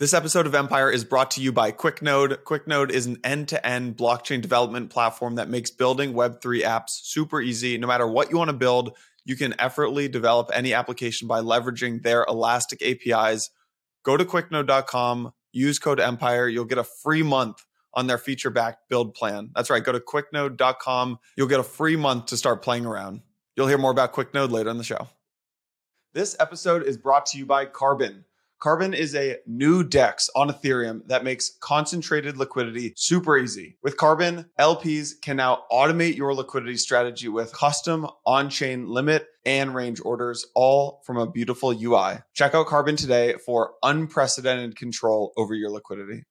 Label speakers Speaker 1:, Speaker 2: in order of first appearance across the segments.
Speaker 1: This episode of Empire is brought to you by QuickNode. QuickNode is an end to end blockchain development platform that makes building Web3 apps super easy. No matter what you want to build, you can effortlessly develop any application by leveraging their elastic APIs. Go to quicknode.com, use code Empire. You'll get a free month on their feature backed build plan. That's right. Go to quicknode.com. You'll get a free month to start playing around. You'll hear more about QuickNode later in the show. This episode is brought to you by Carbon. Carbon is a new DEX on Ethereum that makes concentrated liquidity super easy. With Carbon, LPs can now automate your liquidity strategy with custom on chain limit and range orders, all from a beautiful UI. Check out Carbon today for unprecedented control over your liquidity.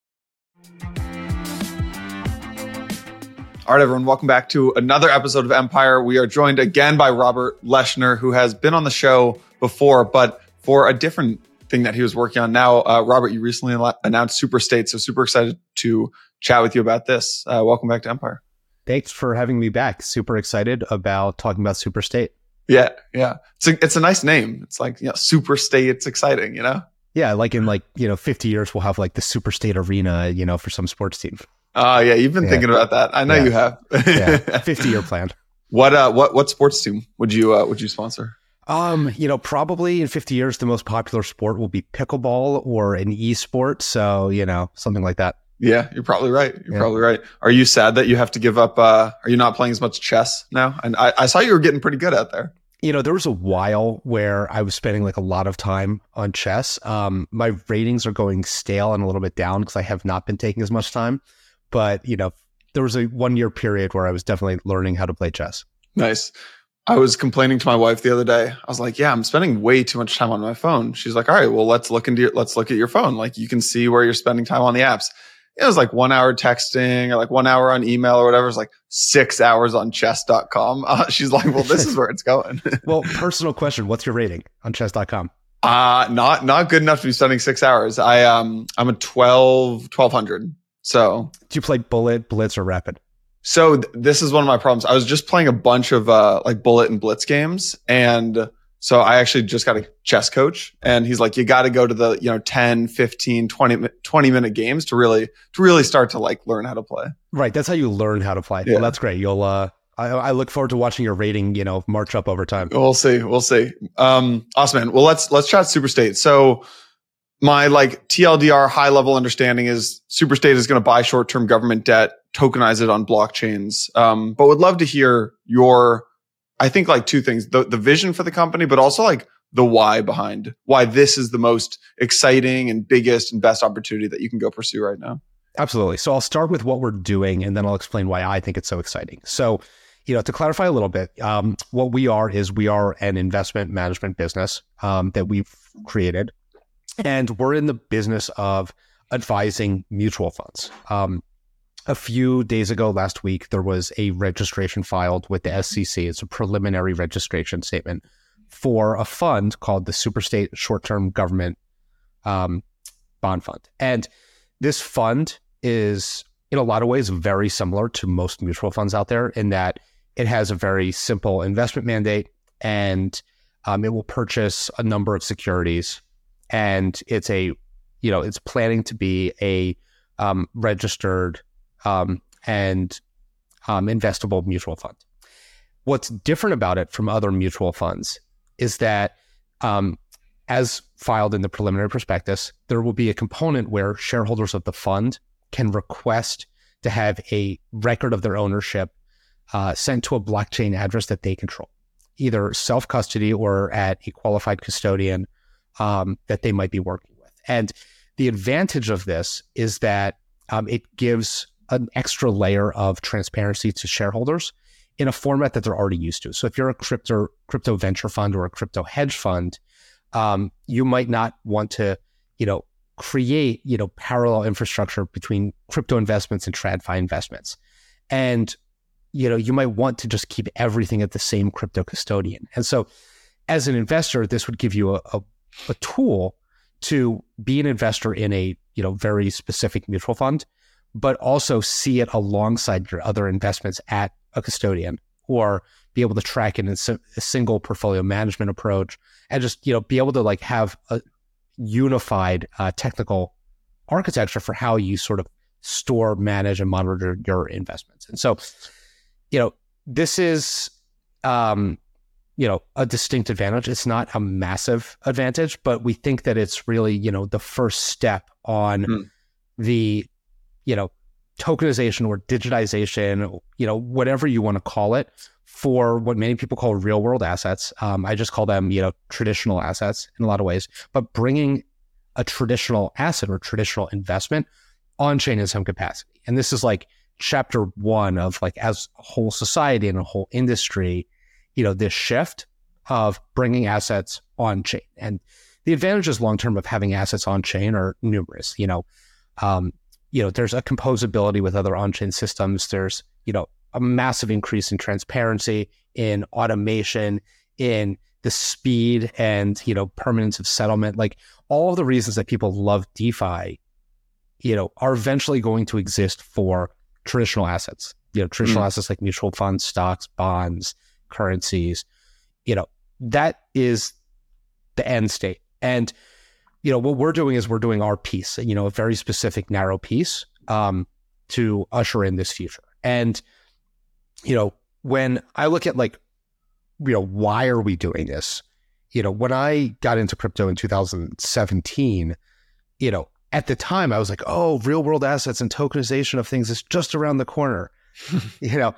Speaker 1: All right, everyone, welcome back to another episode of Empire. We are joined again by Robert Leshner, who has been on the show before, but for a different thing that he was working on. Now, uh, Robert, you recently announced Superstate, so super excited to chat with you about this. Uh, welcome back to Empire.
Speaker 2: Thanks for having me back. Super excited about talking about Superstate.
Speaker 1: Yeah, yeah. It's a, it's a nice name. It's like, you know, Superstate. It's exciting, you know?
Speaker 2: Yeah, like in like, you know, 50 years, we'll have like the Superstate Arena, you know, for some sports team.
Speaker 1: Oh, uh, yeah. You've been yeah. thinking about that. I know
Speaker 2: yeah.
Speaker 1: you have.
Speaker 2: yeah, 50 year plan.
Speaker 1: What, uh, what, what sports team would you, uh, would you sponsor?
Speaker 2: Um, you know, probably in 50 years, the most popular sport will be pickleball or an e-sport. So, you know, something like that.
Speaker 1: Yeah, you're probably right. You're yeah. probably right. Are you sad that you have to give up? Uh, are you not playing as much chess now? And I, I saw you were getting pretty good out there.
Speaker 2: You know, there was a while where I was spending like a lot of time on chess. Um, my ratings are going stale and a little bit down because I have not been taking as much time. But, you know, there was a one year period where I was definitely learning how to play chess.
Speaker 1: Nice. I was complaining to my wife the other day. I was like, "Yeah, I'm spending way too much time on my phone." She's like, "All right, well, let's look into your, let's look at your phone. Like, you can see where you're spending time on the apps." It was like one hour texting or like one hour on email or whatever. It's like six hours on chess.com. Uh, she's like, "Well, this is where it's going."
Speaker 2: well, personal question: What's your rating on chess.com?
Speaker 1: Uh not not good enough to be spending six hours. I um I'm a 12 1200. So
Speaker 2: do you play bullet, blitz, or rapid?
Speaker 1: So th- this is one of my problems. I was just playing a bunch of uh, like bullet and blitz games, and so I actually just got a chess coach, and he's like, you got to go to the you know 10, 15, 20, 20 minute games to really to really start to like learn how to play.
Speaker 2: Right, that's how you learn how to play. Yeah. Well, that's great. You'll uh, I, I, look forward to watching your rating, you know, march up over time.
Speaker 1: We'll see. We'll see. Um, awesome, man. Well, let's let's chat Superstate. So my like TLDR high level understanding is Superstate is going to buy short term government debt, tokenize it on blockchains. Um, but would love to hear your, I think like two things, the, the vision for the company, but also like the why behind why this is the most exciting and biggest and best opportunity that you can go pursue right now.
Speaker 2: Absolutely. So I'll start with what we're doing and then I'll explain why I think it's so exciting. So, you know, to clarify a little bit, um, what we are is we are an investment management business um, that we've created and we're in the business of advising mutual funds. Um, a few days ago, last week, there was a registration filed with the SEC. It's a preliminary registration statement for a fund called the Superstate Short Term Government um, Bond Fund. And this fund is, in a lot of ways, very similar to most mutual funds out there in that it has a very simple investment mandate and um, it will purchase a number of securities and it's a you know it's planning to be a um, registered um, and um, investable mutual fund. What's different about it from other mutual funds is that, um, as filed in the preliminary prospectus, there will be a component where shareholders of the fund can request to have a record of their ownership uh, sent to a blockchain address that they control, either self custody or at a qualified custodian um, that they might be working with. And the advantage of this is that um, it gives an extra layer of transparency to shareholders in a format that they're already used to. So if you're a crypto crypto venture fund or a crypto hedge fund, um, you might not want to, you know, create you know parallel infrastructure between crypto investments and TradFi investments, and you know you might want to just keep everything at the same crypto custodian. And so, as an investor, this would give you a, a a tool to be an investor in a you know very specific mutual fund, but also see it alongside your other investments at a custodian or be able to track it in a single portfolio management approach and just you know be able to like have a unified uh, technical architecture for how you sort of store, manage, and monitor your investments. And so, you know, this is, um, you know, a distinct advantage. It's not a massive advantage, but we think that it's really, you know, the first step on hmm. the, you know, tokenization or digitization, you know, whatever you want to call it, for what many people call real world assets. Um, I just call them, you know, traditional assets in a lot of ways, but bringing a traditional asset or traditional investment on chain in some capacity. And this is like chapter one of like as a whole society and a whole industry, you know, this shift of bringing assets on chain. And the advantages long term of having assets on chain are numerous. You know, um, you know, there's a composability with other on chain systems. There's you know a massive increase in transparency, in automation, in the speed and you know permanence of settlement. Like all of the reasons that people love DeFi, you know, are eventually going to exist for traditional assets. You know, traditional mm. assets like mutual funds, stocks, bonds, currencies. You know, that is the end state. And you know, what we're doing is we're doing our piece. You know, a very specific, narrow piece um, to usher in this future. And you know, when I look at like, you know, why are we doing this? you know, when I got into crypto in 2017, you know, at the time I was like, oh, real world assets and tokenization of things is just around the corner. you know,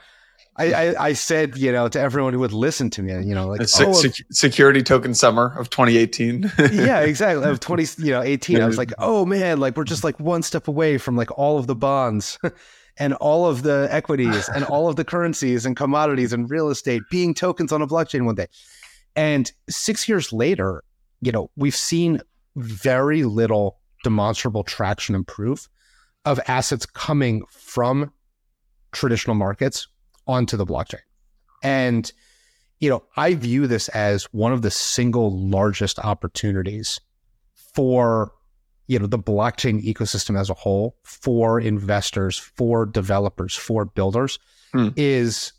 Speaker 2: I, I, I, said, you know, to everyone who would listen to me, you know, like
Speaker 1: Se- oh, security token summer of 2018.
Speaker 2: yeah, exactly. Of 20, you know, 18. I was like, oh man, like we're just like one step away from like all of the bonds and all of the equities and all of the currencies and commodities and real estate being tokens on a blockchain one day. And six years later, you know, we've seen very little demonstrable traction and proof of assets coming from traditional markets onto the blockchain. And, you know, I view this as one of the single largest opportunities for, you know, the blockchain ecosystem as a whole, for investors, for developers, for builders, hmm. is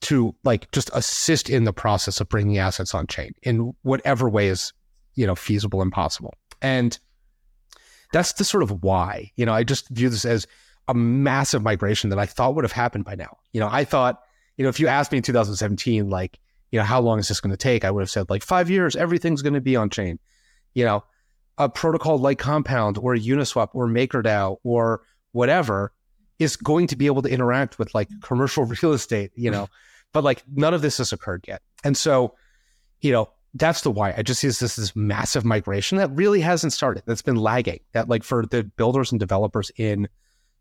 Speaker 2: to like just assist in the process of bringing assets on chain in whatever way is you know feasible and possible and that's the sort of why you know i just view this as a massive migration that i thought would have happened by now you know i thought you know if you asked me in 2017 like you know how long is this going to take i would have said like five years everything's going to be on chain you know a protocol like compound or uniswap or makerdao or whatever is going to be able to interact with like commercial real estate you know but like none of this has occurred yet. And so, you know, that's the why. I just see this this massive migration that really hasn't started. That's been lagging. That like for the builders and developers in,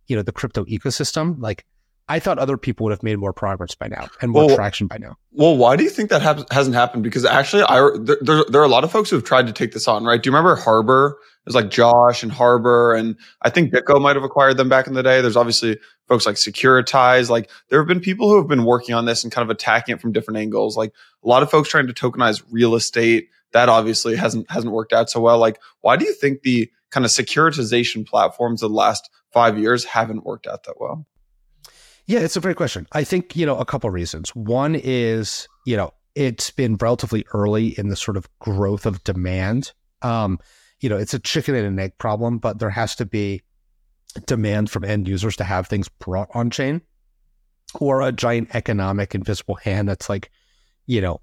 Speaker 2: you know, the crypto ecosystem, like I thought other people would have made more progress by now and more well, traction by now.
Speaker 1: Well, why do you think that ha- hasn't happened? Because actually, I there, there, there, are a lot of folks who have tried to take this on, right? Do you remember Harbor? There's like Josh and Harbor, and I think BitGo might have acquired them back in the day. There's obviously folks like Securitize. Like there have been people who have been working on this and kind of attacking it from different angles. Like a lot of folks trying to tokenize real estate. That obviously hasn't hasn't worked out so well. Like, why do you think the kind of securitization platforms of the last five years haven't worked out that well?
Speaker 2: Yeah, it's a great question. I think, you know, a couple reasons. One is, you know, it's been relatively early in the sort of growth of demand. Um, you know, it's a chicken and an egg problem, but there has to be demand from end users to have things brought on chain or a giant economic invisible hand that's like, you know,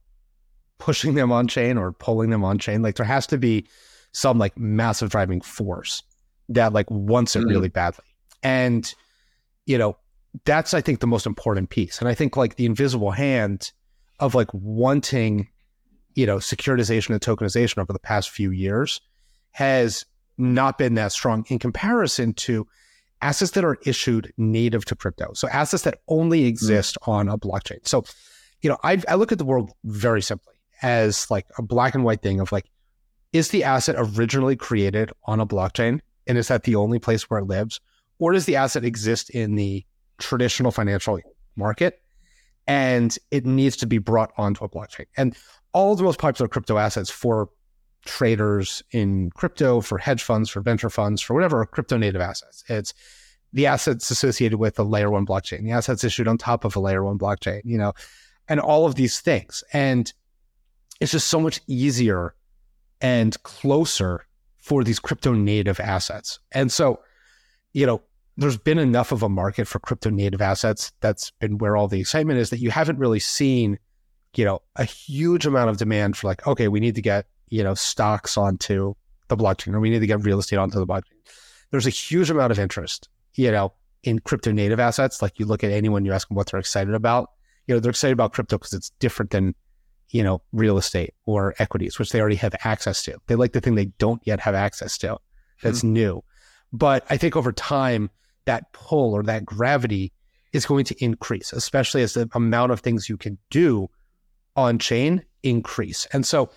Speaker 2: pushing them on chain or pulling them on chain. Like there has to be some like massive driving force that like wants it mm-hmm. really badly. And, you know, that's I think the most important piece. And I think like the invisible hand of like wanting, you know, securitization and tokenization over the past few years has not been that strong in comparison to assets that are issued native to crypto. So assets that only mm. exist mm. on a blockchain. So, you know, I, I look at the world very simply as like a black and white thing of like, is the asset originally created on a blockchain? And is that the only place where it lives? Or does the asset exist in the traditional financial market and it needs to be brought onto a blockchain. And all the most popular crypto assets for traders in crypto, for hedge funds, for venture funds, for whatever crypto native assets. It's the assets associated with a layer one blockchain, the assets issued on top of a layer one blockchain, you know, and all of these things. And it's just so much easier and closer for these crypto native assets. And so you know, there's been enough of a market for crypto native assets. That's been where all the excitement is that you haven't really seen, you know, a huge amount of demand for like, okay, we need to get, you know, stocks onto the blockchain or we need to get real estate onto the blockchain. There's a huge amount of interest, you know, in crypto native assets. Like you look at anyone, you ask them what they're excited about. You know, they're excited about crypto because it's different than, you know, real estate or equities, which they already have access to. They like the thing they don't yet have access to that's hmm. new. But I think over time, that pull or that gravity is going to increase, especially as the amount of things you can do on chain increase. And so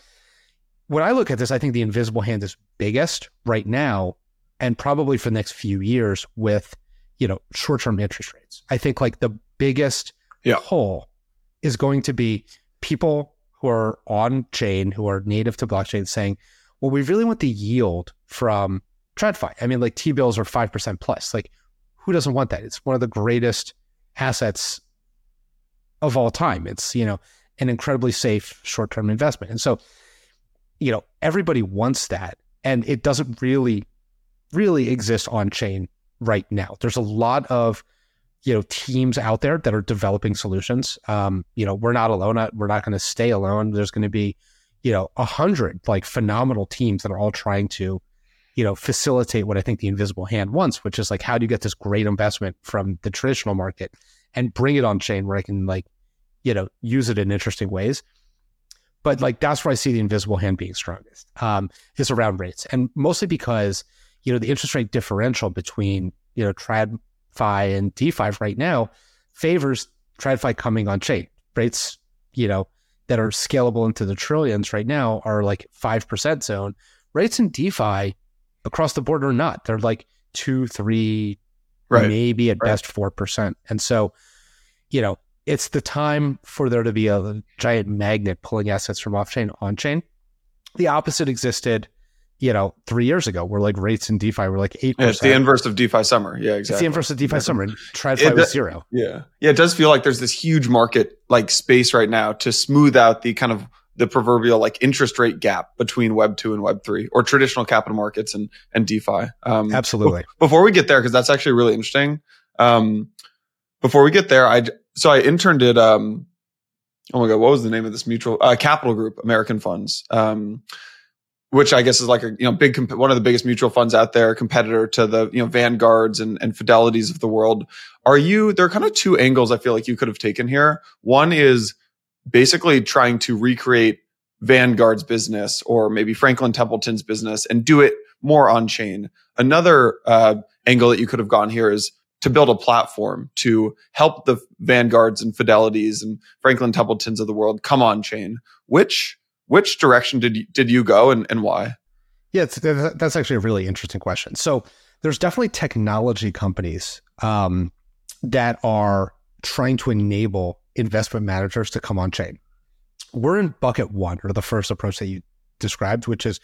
Speaker 2: when I look at this, I think the invisible hand is biggest right now and probably for the next few years with, you know, short-term interest rates. I think like the biggest yeah. pull is going to be people who are on chain, who are native to blockchain saying, well, we really want the yield from TradFi. I mean, like T bills are 5% plus. Like, who doesn't want that? It's one of the greatest assets of all time. It's, you know, an incredibly safe short term investment. And so, you know, everybody wants that. And it doesn't really, really exist on chain right now. There's a lot of, you know, teams out there that are developing solutions. Um, you know, we're not alone. We're not going to stay alone. There's going to be, you know, a hundred like phenomenal teams that are all trying to you know, facilitate what I think the invisible hand wants, which is like, how do you get this great investment from the traditional market and bring it on chain where I can like, you know, use it in interesting ways. But like, that's where I see the invisible hand being strongest, um, is around rates. And mostly because, you know, the interest rate differential between, you know, TradFi and DeFi right now favors TradFi coming on chain. Rates, you know, that are scalable into the trillions right now are like 5% zone. Rates in DeFi across the board are not. They're like two, three, right. maybe at right. best four percent. And so, you know, it's the time for there to be a giant magnet pulling assets from off chain on chain. The opposite existed, you know, three years ago, where like rates in DeFi were like eight.
Speaker 1: Yeah, it's the inverse of DeFi summer. Yeah, exactly.
Speaker 2: It's the inverse of DeFi yeah. summer. And TradFi was zero.
Speaker 1: Yeah, yeah. It does feel like there's this huge market like space right now to smooth out the kind of the proverbial like interest rate gap between Web two and Web three, or traditional capital markets and and DeFi.
Speaker 2: Um, Absolutely.
Speaker 1: before we get there, because that's actually really interesting. Um, before we get there, I so I interned at um, oh my god, what was the name of this mutual uh, Capital Group American Funds, um, which I guess is like a you know big comp- one of the biggest mutual funds out there, competitor to the you know Vanguards and and Fidelities of the world. Are you? There are kind of two angles I feel like you could have taken here. One is basically trying to recreate Vanguard's business or maybe Franklin Templeton's business and do it more on chain. Another uh, angle that you could have gone here is to build a platform to help the Vanguards and Fidelities and Franklin Templetons of the world come on chain. Which which direction did you, did you go and, and why?
Speaker 2: Yeah, that's actually a really interesting question. So there's definitely technology companies um, that are trying to enable investment managers to come on chain. We're in bucket one, or the first approach that you described, which is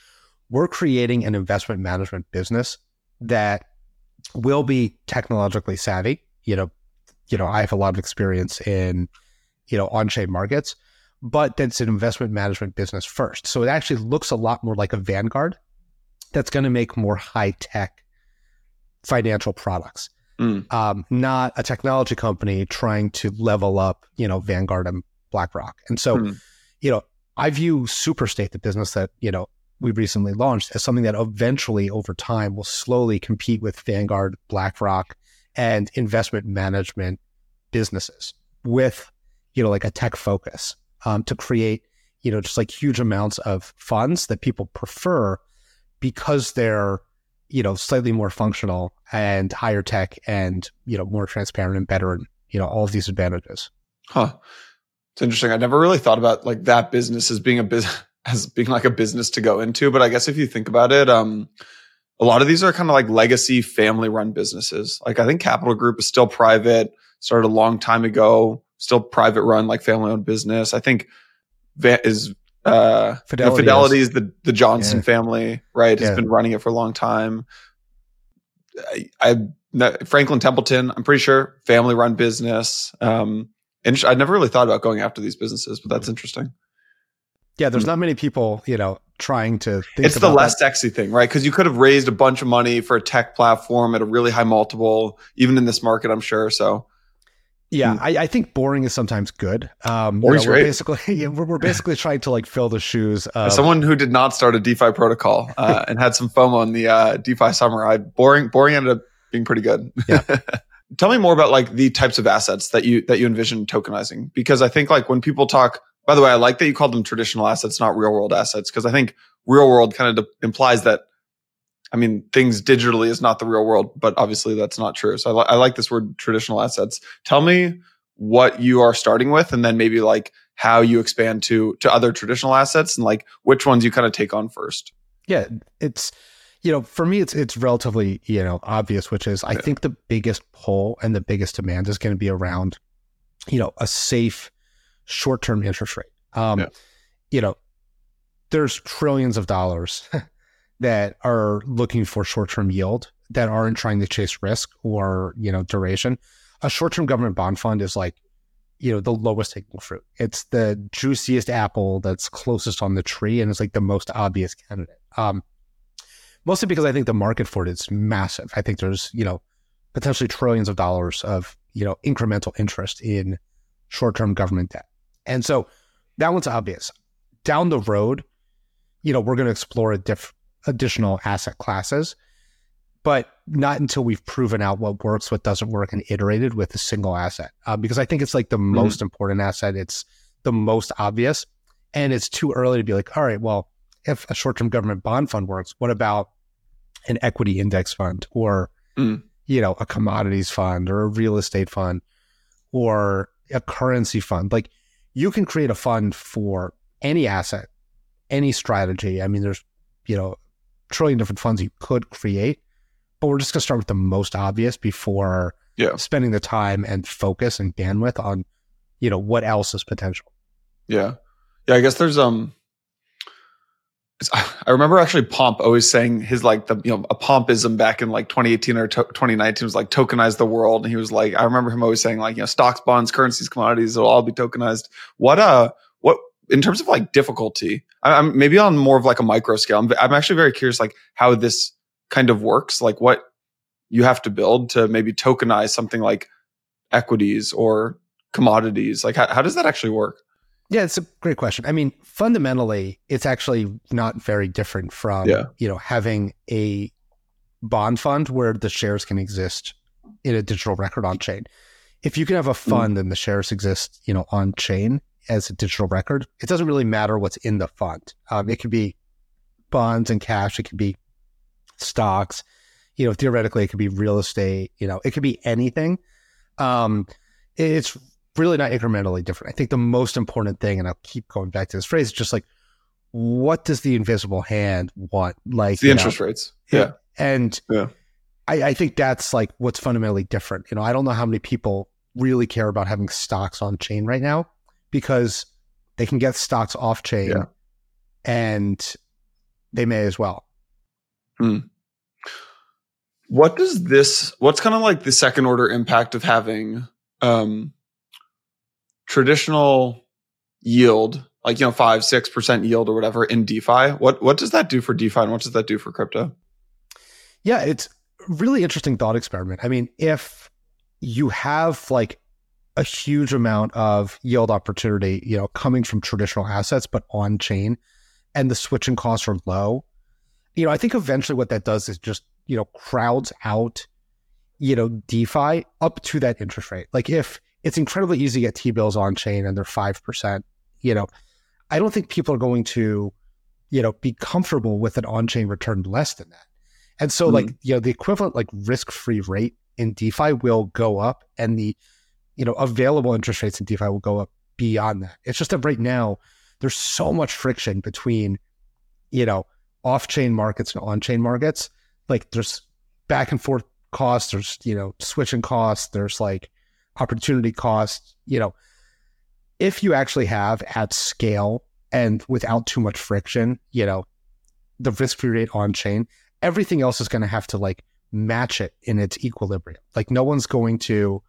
Speaker 2: we're creating an investment management business that will be technologically savvy. You know, you know, I have a lot of experience in, you know, on-chain markets, but that's an investment management business first. So it actually looks a lot more like a Vanguard that's going to make more high-tech financial products mm. um, not a technology company trying to level up, you know, Vanguard and BlackRock. And so, mm. you know, I view Superstate, the business that, you know, we recently launched, as something that eventually over time will slowly compete with Vanguard, BlackRock, and investment management businesses with, you know, like a tech focus um, to create, you know, just like huge amounts of funds that people prefer because they're you know, slightly more functional and higher tech and, you know, more transparent and better and, you know, all of these advantages.
Speaker 1: Huh. It's interesting. I never really thought about like that business as being a business as being like a business to go into. But I guess if you think about it, um, a lot of these are kind of like legacy family run businesses. Like I think Capital Group is still private, started a long time ago, still private run, like family owned business. I think is uh, Fidelity, Fidelity is the the Johnson yeah. family, right? Has yeah. been running it for a long time. I, I, Franklin Templeton, I'm pretty sure family run business. Um, and I never really thought about going after these businesses, but that's interesting.
Speaker 2: Yeah, there's not many people, you know, trying to think
Speaker 1: it's the less that. sexy thing, right? Because you could have raised a bunch of money for a tech platform at a really high multiple, even in this market, I'm sure. So
Speaker 2: yeah, mm. I, I, think boring is sometimes good. Um,
Speaker 1: you know,
Speaker 2: we're basically yeah, we're, we're, basically trying to like fill the shoes.
Speaker 1: Of, someone who did not start a DeFi protocol uh, and had some FOMO in the uh, DeFi summer, I boring boring ended up being pretty good. Yeah. Tell me more about like the types of assets that you that you envision tokenizing because I think like when people talk by the way, I like that you called them traditional assets, not real world assets, because I think real world kind of de- implies that, I mean, things digitally is not the real world, but obviously that's not true. So I, li- I like this word traditional assets. Tell me what you are starting with, and then maybe like how you expand to to other traditional assets, and like which ones you kind of take on first.
Speaker 2: Yeah, it's you know, for me, it's it's relatively you know obvious, which is I yeah. think the biggest pull and the biggest demand is going to be around, you know, a safe short term interest rate. Um, yeah. You know, there's trillions of dollars that are looking for short term yield that aren't trying to chase risk or you know duration. A short term government bond fund is like you know the lowest hanging fruit. It's the juiciest apple that's closest on the tree, and it's like the most obvious candidate. Um, mostly because I think the market for it is massive. I think there's you know potentially trillions of dollars of you know incremental interest in short term government debt. And so that one's obvious. Down the road, you know, we're going to explore diff- additional asset classes, but not until we've proven out what works, what doesn't work, and iterated with a single asset. Uh, because I think it's like the mm-hmm. most important asset. It's the most obvious. And it's too early to be like, all right, well, if a short term government bond fund works, what about an equity index fund or, mm. you know, a commodities fund or a real estate fund or a currency fund? Like, you can create a fund for any asset, any strategy. I mean, there's, you know, trillion different funds you could create, but we're just going to start with the most obvious before yeah. spending the time and focus and bandwidth on, you know, what else is potential.
Speaker 1: Yeah. Yeah. I guess there's, um, I remember actually Pomp always saying his like the you know a Pompism back in like 2018 or to- 2019 was like tokenize the world, and he was like I remember him always saying like you know stocks, bonds, currencies, commodities it'll all be tokenized. What uh in terms of like difficulty? I, am maybe on more of like a micro scale. I'm, I'm actually very curious like how this kind of works, like what you have to build to maybe tokenize something like equities or commodities. Like how, how does that actually work?
Speaker 2: Yeah, it's a great question. I mean, fundamentally, it's actually not very different from yeah. you know having a bond fund where the shares can exist in a digital record on chain. If you can have a mm. fund mm. and the shares exist, you know, on chain as a digital record, it doesn't really matter what's in the fund. Um, it could be bonds and cash. It could be stocks. You know, theoretically, it could be real estate. You know, it could be anything. Um, it's really not incrementally different. I think the most important thing, and I'll keep going back to this phrase, is just like, what does the invisible hand want? Like
Speaker 1: the interest know, rates. Yeah.
Speaker 2: And yeah. I, I think that's like what's fundamentally different. You know, I don't know how many people really care about having stocks on chain right now because they can get stocks off chain yeah. and they may as well.
Speaker 1: Hmm. What does this, what's kind of like the second order impact of having um, traditional yield, like you know five six percent yield or whatever in DeFi, what what does that do for DeFi and what does that do for crypto?
Speaker 2: Yeah, it's really interesting thought experiment. I mean, if you have like a huge amount of yield opportunity, you know, coming from traditional assets but on chain, and the switching costs are low, you know, I think eventually what that does is just you know crowds out, you know, DeFi up to that interest rate. Like if it's incredibly easy to get T bills on chain and they're 5%. You know, I don't think people are going to, you know, be comfortable with an on chain return less than that. And so, mm-hmm. like, you know, the equivalent, like, risk free rate in DeFi will go up and the, you know, available interest rates in DeFi will go up beyond that. It's just that right now, there's so much friction between, you know, off chain markets and on chain markets. Like, there's back and forth costs, there's, you know, switching costs, there's like, opportunity costs, you know, if you actually have at scale and without too much friction, you know, the risk free rate on chain, everything else is going to have to like match it in its equilibrium. Like no one's going to,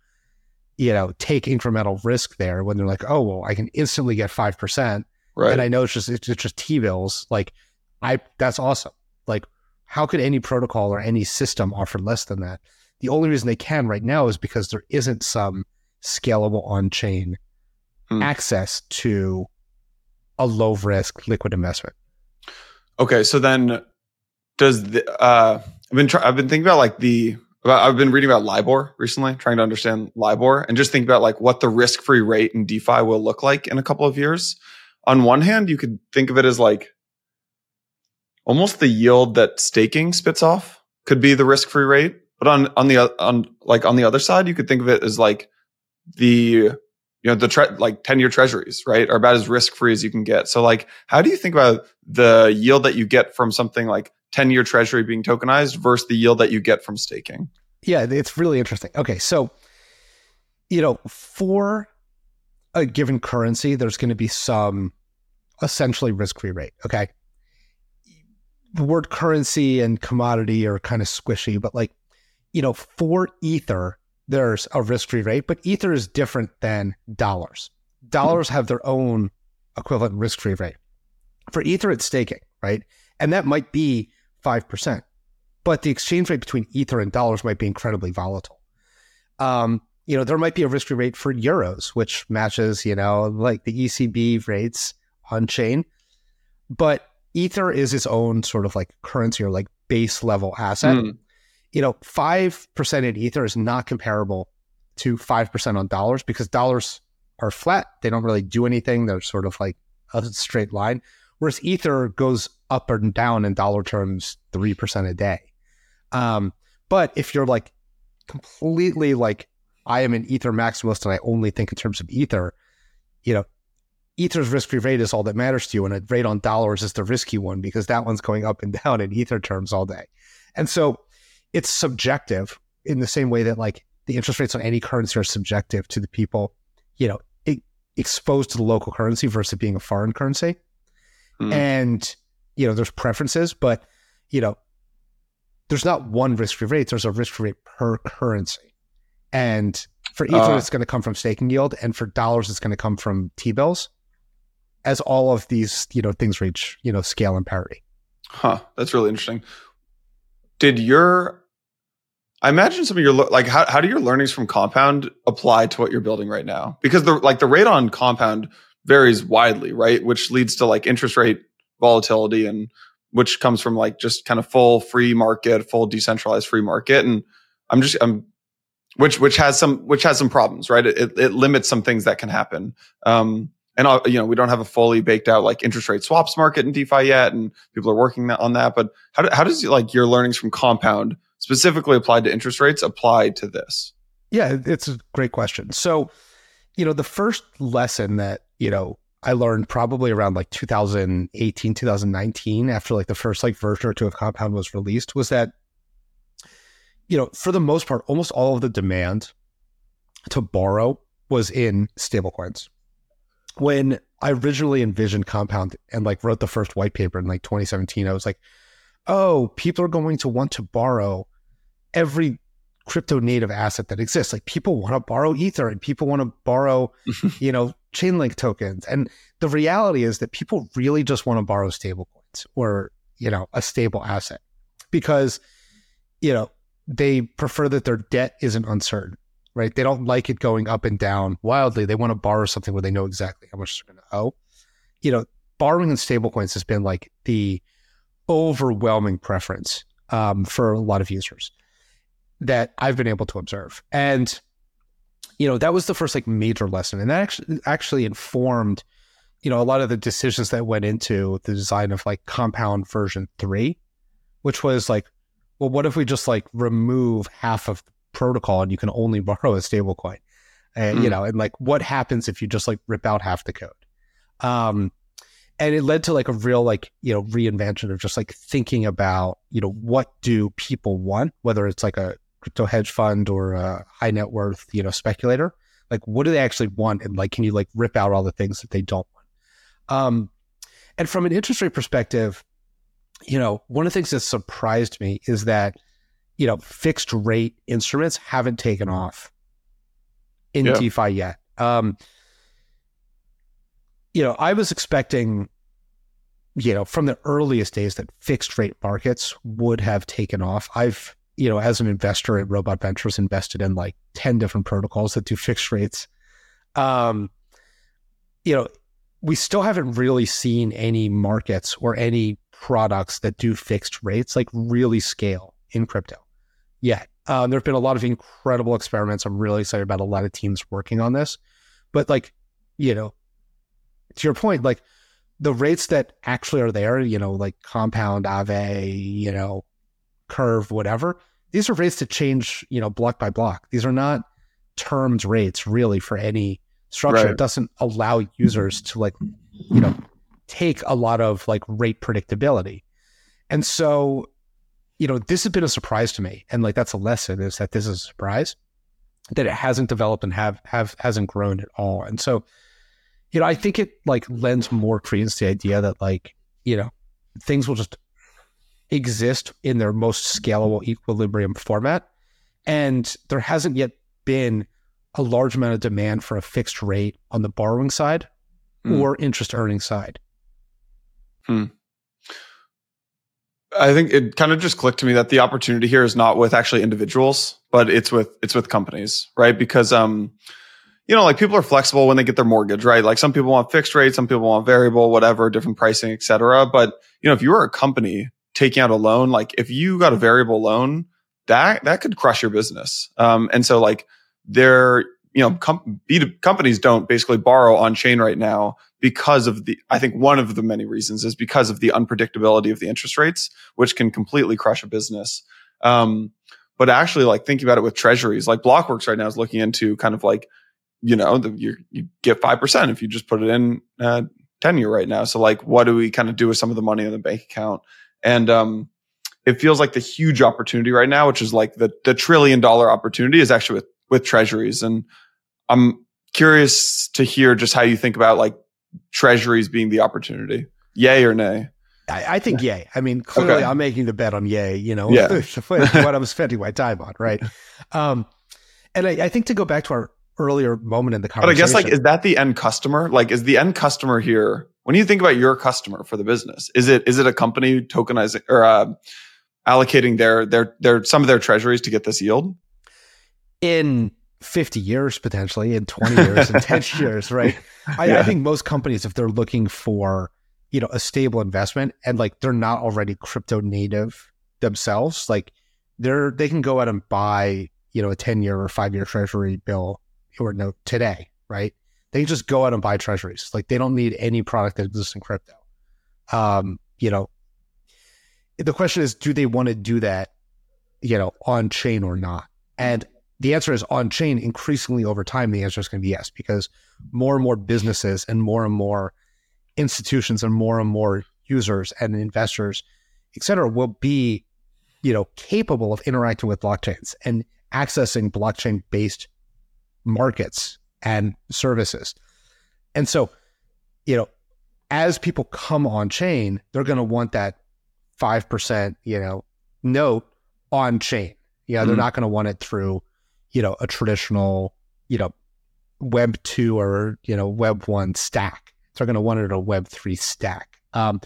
Speaker 2: you know, take incremental risk there when they're like, oh, well, I can instantly get 5%.
Speaker 1: Right.
Speaker 2: And I know it's just it's just T bills. Like I that's awesome. Like how could any protocol or any system offer less than that? The only reason they can right now is because there isn't some scalable on chain
Speaker 1: Hmm.
Speaker 2: access to a low risk liquid investment.
Speaker 1: Okay, so then does the uh I've been try- I've been thinking about like the about, I've been reading about LIBOR recently, trying to understand LIBOR and just think about like what the risk-free rate in DeFi will look like in a couple of years. On one hand, you could think of it as like almost the yield that staking spits off could be the risk-free rate, but on on the on like on the other side, you could think of it as like the you know the tre- like 10 year treasuries right are about as risk free as you can get so like how do you think about the yield that you get from something like 10 year treasury being tokenized versus the yield that you get from staking
Speaker 2: Yeah, it's really interesting. Okay, so you know, for a given currency, there's going to be some essentially risk-free rate. Okay, the word currency and commodity are kind of squishy, but like you know, for Ether, there's a risk-free rate, but Ether is different than dollars. Dollars have their own equivalent risk-free rate. For Ether, it's staking, right? And that might be five percent but the exchange rate between ether and dollars might be incredibly volatile. Um, you know, there might be a risk-free rate for euros, which matches, you know, like the ECB rates on chain. But ether is its own sort of like currency or like base level asset.
Speaker 1: Hmm.
Speaker 2: You know, five percent in ether is not comparable to five percent on dollars because dollars are flat; they don't really do anything. They're sort of like a straight line. Whereas ether goes up and down in dollar terms three percent a day. Um, but if you're like completely like I am an ether maximalist and I only think in terms of ether, you know, ether's risk-free rate is all that matters to you, and a rate on dollars is the risky one because that one's going up and down in ether terms all day. And so it's subjective in the same way that like the interest rates on any currency are subjective to the people, you know, exposed to the local currency versus being a foreign currency.
Speaker 1: Hmm.
Speaker 2: And, you know, there's preferences, but, you know, there's not one risk free rate, there's a risk free rate per currency. And for Ether,
Speaker 1: Ah.
Speaker 2: it's going to come from staking yield, and for dollars, it's going to come from T bills. As all of these, you know, things reach, you know, scale and parity.
Speaker 1: Huh. That's really interesting. Did your I imagine some of your like how how do your learnings from Compound apply to what you're building right now? Because the like the rate on Compound varies widely, right? Which leads to like interest rate volatility and which comes from like just kind of full free market, full decentralized free market. And I'm just I'm which which has some which has some problems, right? It it, it limits some things that can happen. Um and uh, you know we don't have a fully baked out like interest rate swaps market in DeFi yet, and people are working on that. But how do, how does like your learnings from Compound specifically applied to interest rates apply to this?
Speaker 2: Yeah, it's a great question. So, you know, the first lesson that, you know, I learned probably around like 2018, 2019, after like the first like version or two of Compound was released, was that, you know, for the most part, almost all of the demand to borrow was in stablecoins. When I originally envisioned Compound and like wrote the first white paper in like 2017, I was like, oh, people are going to want to borrow every crypto native asset that exists. Like people want to borrow Ether and people want to borrow, you know, Chainlink tokens. And the reality is that people really just want to borrow stablecoins or, you know, a stable asset because, you know, they prefer that their debt isn't uncertain, right? They don't like it going up and down wildly. They want to borrow something where they know exactly how much they're going to owe. You know, borrowing in stablecoins has been like the overwhelming preference um, for a lot of users that I've been able to observe. And you know, that was the first like major lesson, and that actually actually informed you know a lot of the decisions that went into the design of like Compound version three, which was like, well, what if we just like remove half of the protocol and you can only borrow a stablecoin, and you
Speaker 1: Hmm.
Speaker 2: know, and like what happens if you just like rip out half the code. Um, and it led to like a real like you know reinvention of just like thinking about you know what do people want whether it's like a crypto hedge fund or a high net worth you know speculator like what do they actually want and like can you like rip out all the things that they don't want um and from an interest rate perspective you know one of the things that surprised me is that you know fixed rate instruments haven't taken off in
Speaker 1: Yeah.
Speaker 2: defi yet um you know, I was expecting, you know, from the earliest days that fixed rate markets would have taken off. I've, you know, as an investor at Robot Ventures, invested in like 10 different protocols that do fixed rates. Um, you know, we still haven't really seen any markets or any products that do fixed rates like really scale in crypto yet. Um, there have been a lot of incredible experiments. I'm really excited about a lot of teams working on this. But like, you know, to your point, like the rates that actually are there, you know, like compound, Aave, you know, curve, whatever, these are rates that change, you know, block by block. These are not termed rates really for any structure. Right. It doesn't allow users to like, you know, take a lot of like rate predictability. And so, you know, this has been a surprise to me. And like that's a lesson is that this is a surprise that it hasn't developed and have have hasn't grown at all. And so, you know, I think it like lends more credence to the idea that like, you know, things will just exist in their most scalable equilibrium format. And there hasn't yet been a large amount of demand for a fixed rate on the borrowing side mm. or interest earning side.
Speaker 1: Hmm. I think it kind of just clicked to me that the opportunity here is not with actually individuals, but it's with it's with companies, right? Because um, you know, like people are flexible when they get their mortgage, right? Like some people want fixed rate, some people want variable, whatever, different pricing, et cetera. But you know, if you were a company taking out a loan, like if you got a variable loan, that that could crush your business. Um, and so like they're you know com- companies don't basically borrow on chain right now because of the i think one of the many reasons is because of the unpredictability of the interest rates which can completely crush a business. Um, but actually like thinking about it with treasuries. Like blockworks right now is looking into kind of like you know the, you, you get 5% if you just put it in uh, 10 year right now. So like what do we kind of do with some of the money in the bank account and um, it feels like the huge opportunity right now which is like the the trillion dollar opportunity is actually with with treasuries. And I'm curious to hear just how you think about like treasuries being the opportunity. Yay or nay?
Speaker 2: I, I think yay. I mean, clearly okay. I'm making the bet on yay, you know, yeah. what I was spending my time on, right? Um, and I, I, think to go back to our earlier moment in the conversation.
Speaker 1: But I guess like, is that the end customer? Like, is the end customer here, when you think about your customer for the business, is it, is it a company tokenizing or, uh, allocating their, their, their, some of their treasuries to get this yield?
Speaker 2: in 50 years potentially in 20 years in 10 years right I, yeah. I, think most companies if they're looking for you know a stable investment and like they're not already crypto native themselves like they're they can go out and buy you know a 10 year or 5 year treasury bill or note today right they just go out and buy treasuries. Like they don't need any product that exists in crypto. Um you know the question is do they want to do that you know on chain or not? And the answer is on chain increasingly over time the answer is going to be yes because more and more businesses and more and more institutions and more and more users and investors et cetera will be you know capable of interacting with blockchains and accessing blockchain based markets and services and so you know as people come on chain they're going to want that 5% you know note on chain yeah mm-hmm. they're not going to want it through you know, a traditional, you know, web two or, you know, web one stack. So they're going to want it a web three stack. Um,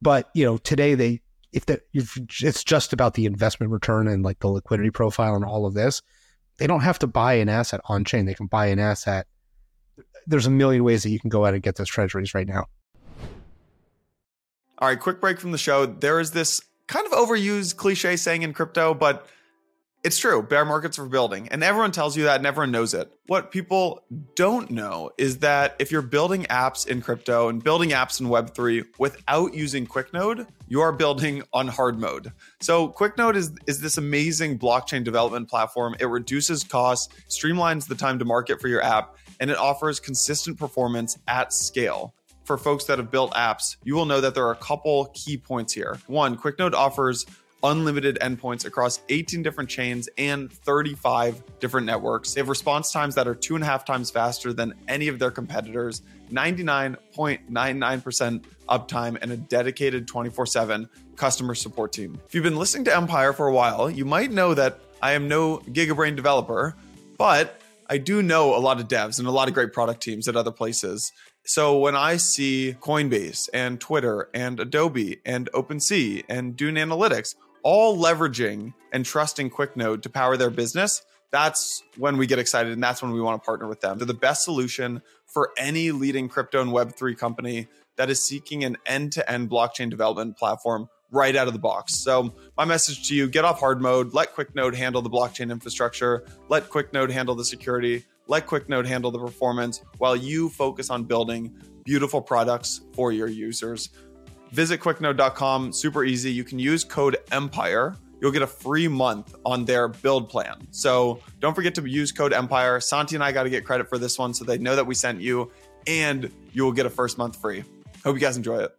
Speaker 2: but, you know, today they, if, if it's just about the investment return and like the liquidity profile and all of this, they don't have to buy an asset on chain. They can buy an asset. There's a million ways that you can go out and get those treasuries right now.
Speaker 1: All right, quick break from the show. There is this kind of overused cliche saying in crypto, but it's true. Bear markets are building, and everyone tells you that, and everyone knows it. What people don't know is that if you're building apps in crypto and building apps in Web3 without using QuickNode, you are building on hard mode. So QuickNode is, is this amazing blockchain development platform. It reduces costs, streamlines the time to market for your app, and it offers consistent performance at scale for folks that have built apps, you will know that there are a couple key points here. One, QuickNode offers unlimited endpoints across 18 different chains and 35 different networks. They have response times that are two and a half times faster than any of their competitors, 99.99% uptime, and a dedicated 24 7 customer support team. If you've been listening to Empire for a while, you might know that I am no Gigabrain developer, but I do know a lot of devs and a lot of great product teams at other places. So when I see Coinbase and Twitter and Adobe and OpenSea and Dune Analytics all leveraging and trusting QuickNode to power their business, that's when we get excited and that's when we want to partner with them. They're the best solution for any leading crypto and Web3 company that is seeking an end to end blockchain development platform right out of the box. So, my message to you get off hard mode, let QuickNode handle the blockchain infrastructure, let QuickNode handle the security, let QuickNode handle the performance while you focus on building beautiful products for your users. Visit quicknode.com, super easy. You can use code EMPIRE. You'll get a free month on their build plan. So don't forget to use code EMPIRE. Santi and I got to get credit for this one so they know that we sent you, and you will get a first month free. Hope you guys enjoy it.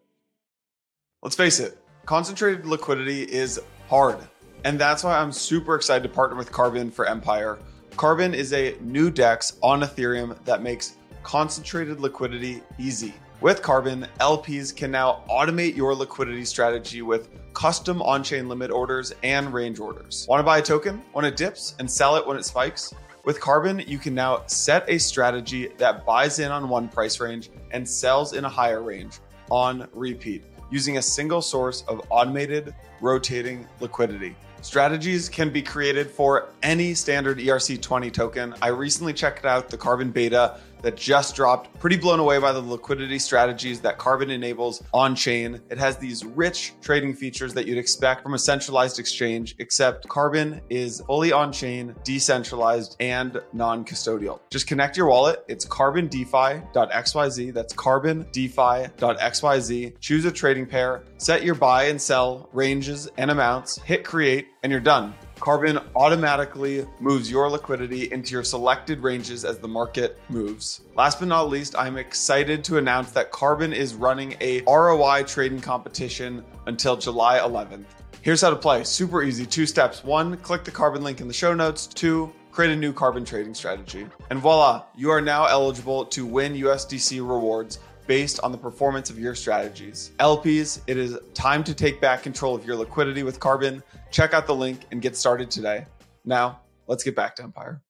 Speaker 1: Let's face it, concentrated liquidity is hard. And that's why I'm super excited to partner with Carbon for Empire. Carbon is a new DEX on Ethereum that makes concentrated liquidity easy. With Carbon, LPs can now automate your liquidity strategy with custom on chain limit orders and range orders. Want to buy a token when it dips and sell it when it spikes? With Carbon, you can now set a strategy that buys in on one price range and sells in a higher range on repeat using a single source of automated rotating liquidity. Strategies can be created for any standard ERC20 token. I recently checked out the Carbon Beta that just dropped. Pretty blown away by the liquidity strategies that Carbon enables on chain. It has these rich trading features that you'd expect from a centralized exchange, except Carbon is fully on chain, decentralized, and non custodial. Just connect your wallet. It's carbondefi.xyz. That's carbondefi.xyz. Choose a trading pair, set your buy and sell ranges and amounts, hit create, and you're done. Carbon automatically moves your liquidity into your selected ranges as the market moves. Last but not least, I'm excited to announce that Carbon is running a ROI trading competition until July 11th. Here's how to play super easy two steps. One, click the Carbon link in the show notes. Two, create a new carbon trading strategy. And voila, you are now eligible to win USDC rewards based on the performance of your strategies. LPs, it is time to take back control of your liquidity with Carbon. Check out the link and get started today. Now, let's get back to Empire.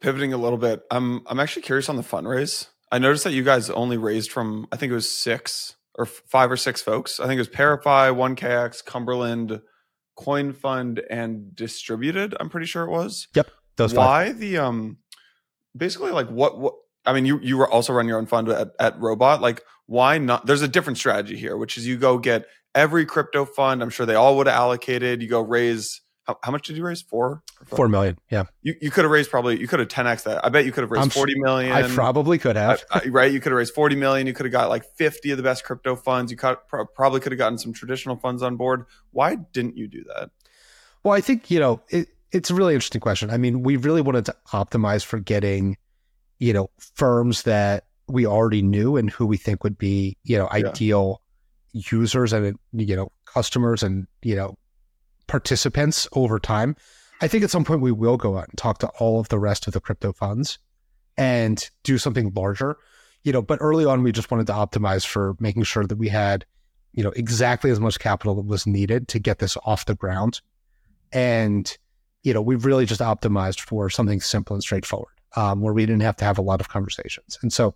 Speaker 1: Pivoting a little bit, I'm I'm actually curious on the fundraise. I noticed that you guys only raised from I think it was six or five or six folks. I think it was ParaFi, 1KX, Cumberland, Coin Fund, and Distributed. I'm pretty sure it was.
Speaker 2: Yep.
Speaker 1: Those Why five. the um basically like what what I mean, you you were also run your own fund at, at Robot. Like, why not? There's a different strategy here, which is you go get every crypto fund. I'm sure they all would have allocated. You go raise. How, how much did you raise? Four.
Speaker 2: Four million. Yeah.
Speaker 1: You you could have raised probably. You could have 10x that. I bet you could have raised I'm, forty million.
Speaker 2: I probably could have.
Speaker 1: I, I, right. You could have raised forty million. You could have got like 50 of the best crypto funds. You could, probably could have gotten some traditional funds on board. Why didn't you do that?
Speaker 2: Well, I think you know it, it's a really interesting question. I mean, we really wanted to optimize for getting you know, firms that we already knew and who we think would be, you know, yeah. Users and, you know, customers and, you know, participants over time. I think at some point we will go out and talk to all of the rest of the crypto funds and do something larger, you know, but early on we just wanted to optimize for making sure that we had, you know, exactly as much capital that was needed to get this off the ground. And, you know, we've really just optimized for something simple and straightforward um, where we didn't have to have a lot of conversations. And so,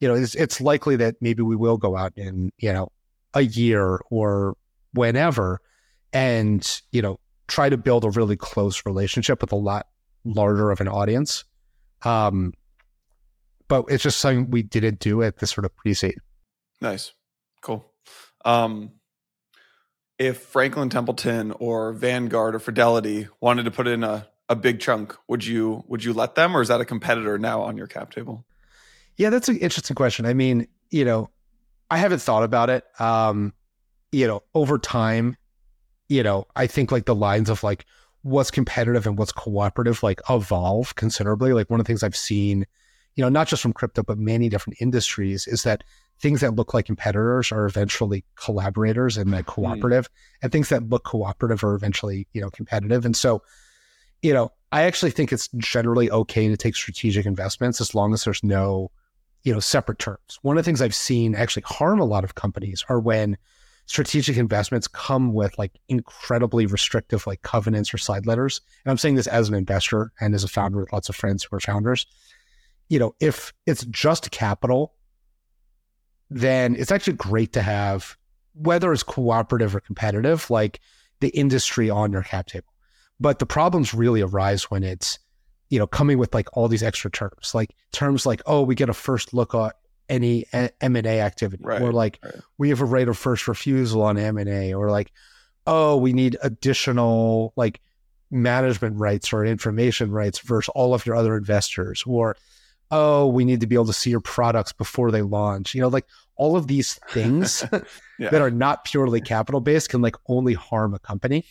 Speaker 2: you know, it's, it's likely that maybe we will go out and, you know, a year or whenever and, you know, try to build a really close relationship with a lot larger of an audience. Um, but it's just something we didn't do at this sort of pre-seed.
Speaker 1: Nice. Cool. Um, if Franklin Templeton or Vanguard or Fidelity wanted to put in a a big chunk, would you would you let them, or is that a competitor now on your cap table?
Speaker 2: Yeah, that's an interesting question. I mean, you know, I haven't thought about it. Um, you know, over time, you know, I think like the lines of like what's competitive and what's cooperative like evolve considerably. Like one of the things I've seen, you know, not just from crypto but many different industries is that things that look like competitors are eventually collaborators and like hmm. cooperative, mm. and things that look cooperative are eventually, you know, competitive. And so you know, I actually think it's generally okay to take strategic investments as long as there's no, you know, separate terms. One of the things I've seen actually harm a lot of companies are when strategic investments come with like incredibly restrictive like covenants or side letters. And I'm saying this as an investor and as a founder with lots of friends who are founders. You know, if it's just capital, then it's actually great to have whether it's cooperative or competitive, like the industry on your cap table. But the problems really arise when it's, you know, coming with like all these extra terms, like terms like, oh, we get a first look at any eh, M and A activity, right, or like right. we have a right of first refusal on M and A, or like, oh, we need additional like management rights or information rights versus all of your other investors, or oh, we need to be able to see your products before they launch. You know, like all of these things yeah. that are not purely capital based can like only harm a company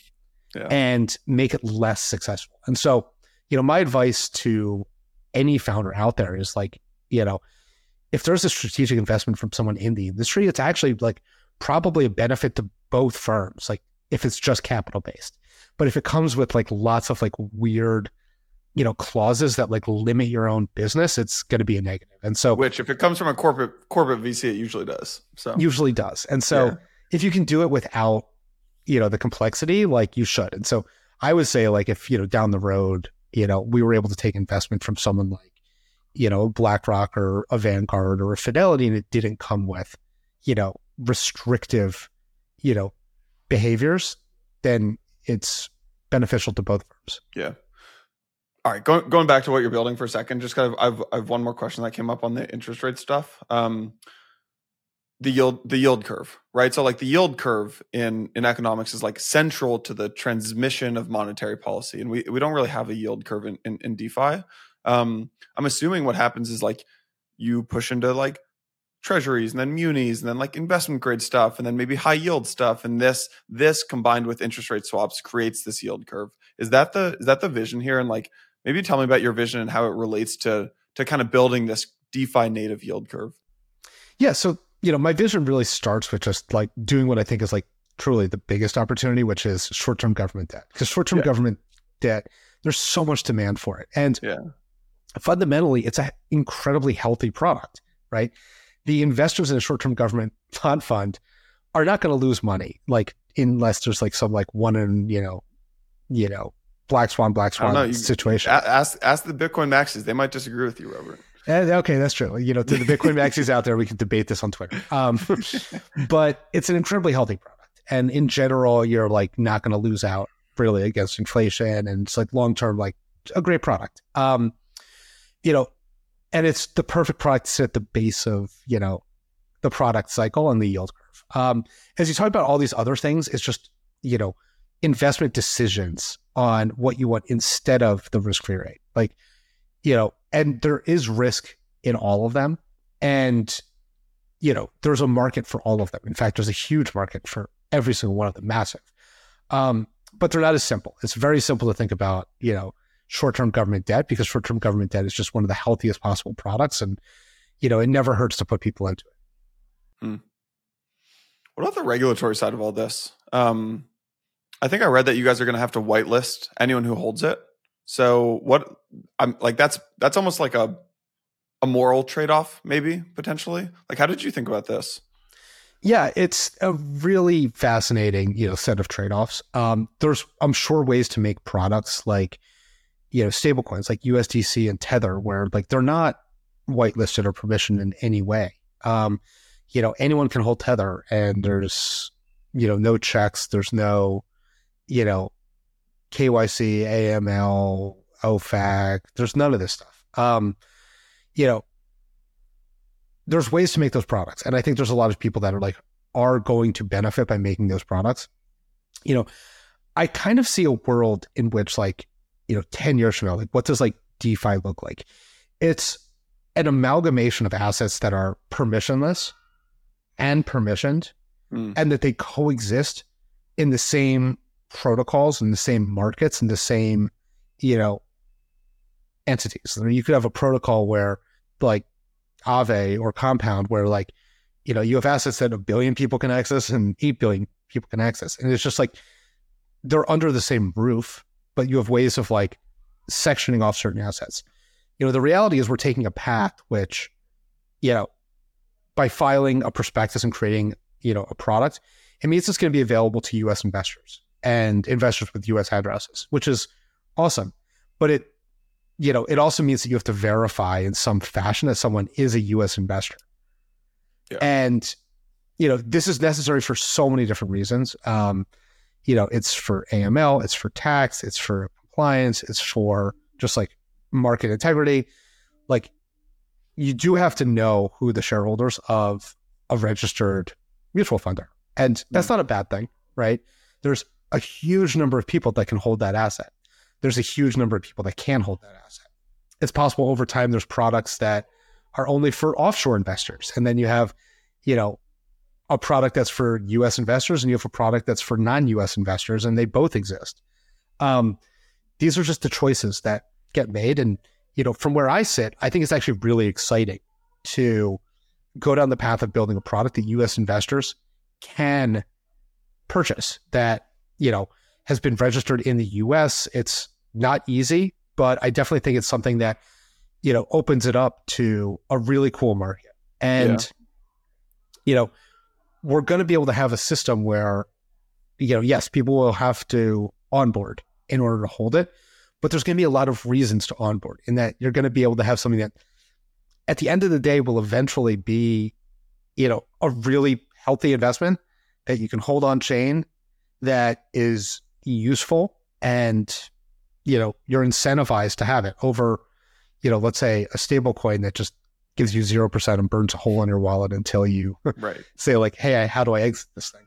Speaker 2: yeah. and make it less successful. And so, you know, my advice to any founder out there is like, you know, if there's a strategic investment from someone in the industry, it's actually like probably a benefit to both firms, like if it's just capital based. But if it comes with like lots of like weird, you know, clauses that like limit your own business, it's going to be a negative. And so,
Speaker 1: which if it comes from a corporate corporate VC, it usually does. So
Speaker 2: usually does. And so, yeah. if you can do it without, you know, the complexity, like you should. And so, I would say like if you know down the road, you know, we were able to take investment from someone like you know, BlackRock or a Vanguard or a Fidelity, and it didn't come with, you know, restrictive, you know, behaviors, then it's beneficial to both firms.
Speaker 1: Yeah. All right, going going back to what you're building for a second, just kind of I've I've one more question that came up on the interest rate stuff. Um, the yield the yield curve, right? So like the yield curve in in economics is like central to the transmission of monetary policy, and we we don't really have a yield curve in in, in DeFi. Um, I'm assuming what happens is like you push into like treasuries and then munis and then like investment grade stuff and then maybe high yield stuff and this this combined with interest rate swaps creates this yield curve is that the is that the vision here and like maybe tell me about your vision and how it relates to to kind of building this defi native yield curve
Speaker 2: yeah so you know my vision really starts with just like doing what i think is like truly the biggest opportunity which is short-term government debt because short-term yeah. government debt there's so much demand for it and yeah fundamentally, it's an incredibly healthy product, right? The investors in a short term government bond fund are not going to lose money, like unless there's like some like one in, you know, you know, black swan, black swan know, situation.
Speaker 1: Ask ask the Bitcoin maxes; they might disagree with you, Robert.
Speaker 2: Eh, okay, that's true. You know, to the Bitcoin maxis out there, we can debate this on Twitter. Um, but it's an incredibly healthy product, and in general, you're like not going to lose out really against inflation, and it's like long term, like a great product. Um, you know, and it's the perfect product to sit at the base of, you know, the product cycle and the yield curve. Um, as you talk about all these other things, it's just, you know, investment decisions on what you want instead of the risk free rate. Like, you know, and there is risk in all of them. And, you know, there's a market for all of them. In fact, there's a huge market for every single one of them, massive. Um, but they're not as simple. It's very simple to think about, you know, short-term government debt because short-term government debt is just one of the healthiest possible products and you know it never hurts to put people into it hmm.
Speaker 1: what about the regulatory side of all this um, i think i read that you guys are going to have to whitelist anyone who holds it so what i'm like that's that's almost like a a moral trade-off maybe potentially like how did you think about this
Speaker 2: yeah, it's a really fascinating, you know, set of trade-offs. Um, there's, I'm sure, ways to make products like you know, stablecoins like USDC and Tether, where like they're not whitelisted or permissioned in any way. Um, you know, anyone can hold Tether, and there's you know no checks, there's no you know KYC, AML, OFAC, there's none of this stuff. Um, you know, there's ways to make those products, and I think there's a lot of people that are like are going to benefit by making those products. You know, I kind of see a world in which like you know, 10 years from now, like what does like DeFi look like? It's an amalgamation of assets that are permissionless and permissioned mm. and that they coexist in the same protocols and the same markets and the same, you know, entities. I mean, you could have a protocol where like Aave or Compound where like, you know, you have assets that a billion people can access and 8 billion people can access. And it's just like they're under the same roof but you have ways of like sectioning off certain assets. You know, the reality is we're taking a path which, you know, by filing a prospectus and creating you know, a product, it means it's going to be available to US investors and investors with US addresses, which is awesome. But it, you know, it also means that you have to verify in some fashion that someone is a US investor. Yeah. And, you know, this is necessary for so many different reasons. Um, you know, it's for AML, it's for tax, it's for compliance, it's for just like market integrity. Like you do have to know who the shareholders of a registered mutual fund are. And that's hmm. not a bad thing, right? There's a huge number of people that can hold that asset. There's a huge number of people that can hold that asset. It's possible over time there's products that are only for offshore investors. And then you have, you know, a product that's for US investors and you have a product that's for non-US investors, and they both exist. Um, these are just the choices that get made. And you know, from where I sit, I think it's actually really exciting to go down the path of building a product that US investors can purchase that, you know, has been registered in the US. It's not easy, but I definitely think it's something that, you know, opens it up to a really cool market. And, yeah. you know, we're going to be able to have a system where, you know, yes, people will have to onboard in order to hold it, but there's going to be a lot of reasons to onboard in that you're going to be able to have something that at the end of the day will eventually be, you know, a really healthy investment that you can hold on chain that is useful and, you know, you're incentivized to have it over, you know, let's say a stable coin that just gives you 0% and burns a hole in your wallet until you
Speaker 1: right.
Speaker 2: say like, Hey, how do I exit this thing?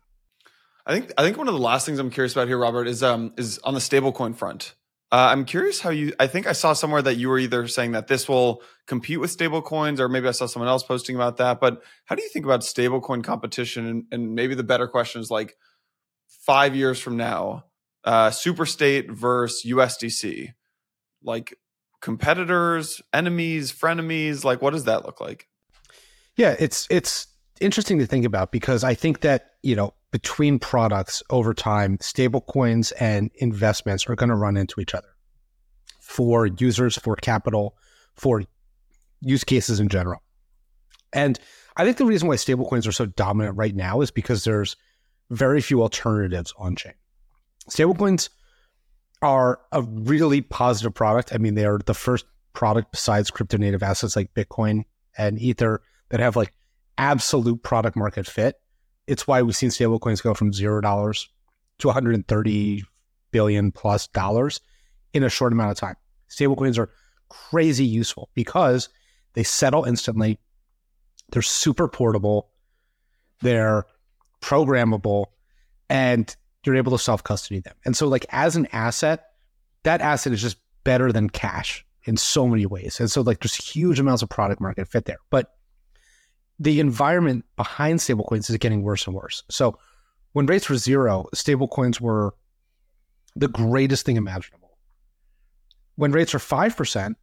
Speaker 1: I think, I think one of the last things I'm curious about here, Robert, is, um, is on the stablecoin front. Uh, I'm curious how you. I think I saw somewhere that you were either saying that this will compete with stablecoins, or maybe I saw someone else posting about that. But how do you think about stablecoin competition? And, and, maybe the better question is like five years from now, uh, Superstate versus USDC, like competitors, enemies, frenemies. Like, what does that look like?
Speaker 2: Yeah, it's it's interesting to think about because I think that you know between products over time, stablecoins and investments are going to run into each other for users, for capital, for use cases in general. And I think the reason why stablecoins are so dominant right now is because there's very few alternatives on chain. Stablecoins are a really positive product. I mean, they are the first product besides crypto native assets like Bitcoin and Ether that have like absolute product market fit it's why we've seen stablecoins go from zero dollars to 130 billion plus dollars in a short amount of time. Stablecoins are crazy useful because they settle instantly. They're super portable. They're programmable and you're able to self custody them. And so, like, as an asset, that asset is just better than cash in so many ways. And so, like, there's huge amounts of product market fit there. But the environment behind stablecoins is getting worse and worse. So when rates were zero, stablecoins were the greatest thing imaginable. When rates are 5%,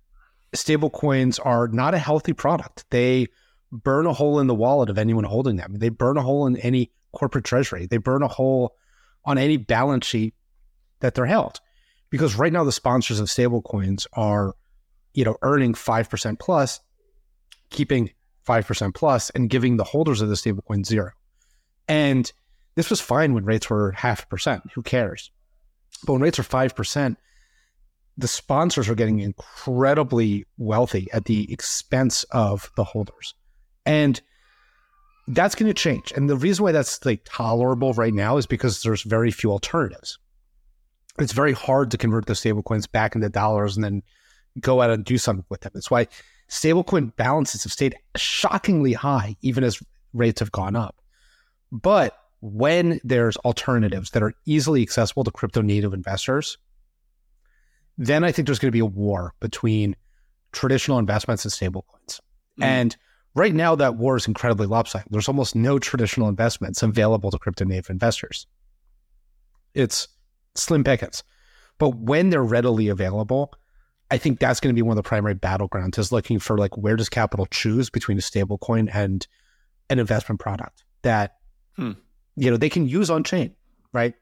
Speaker 2: stablecoins are not a healthy product. They burn a hole in the wallet of anyone holding them. They burn a hole in any corporate treasury. They burn a hole on any balance sheet that they're held. Because right now the sponsors of stablecoins are, you know, earning 5% plus, keeping 5% plus and giving the holders of the stablecoin zero. And this was fine when rates were half a percent. Who cares? But when rates are 5%, the sponsors are getting incredibly wealthy at the expense of the holders. And that's going to change. And the reason why that's like tolerable right now is because there's very few alternatives. It's very hard to convert the stablecoins back into dollars and then go out and do something with them. That's why stablecoin balances have stayed shockingly high, even as rates have gone up. But when there's alternatives that are easily accessible to crypto native investors, then I think there's going to be a war between traditional investments and stablecoins. Mm. And right now, that war is incredibly lopsided. There's almost no traditional investments available to crypto native investors. It's slim pickings. But when they're readily available, I think that's going to be one of the primary battlegrounds is looking for like where does capital choose between a stable coin and an investment product that hmm. you know they can use on chain, right?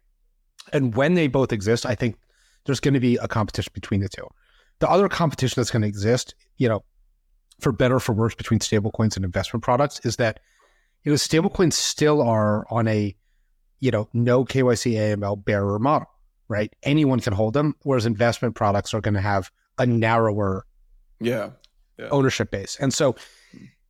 Speaker 2: And when they both exist, I think there's going to be a competition between the two. The other competition that's going to exist, you know, for better for worse between stablecoins and investment products is that you know, stablecoins still are on a, you know, no KYC AML bearer model, right? Anyone can hold them, whereas investment products are going to have a narrower
Speaker 1: yeah.
Speaker 2: yeah. ownership base. And so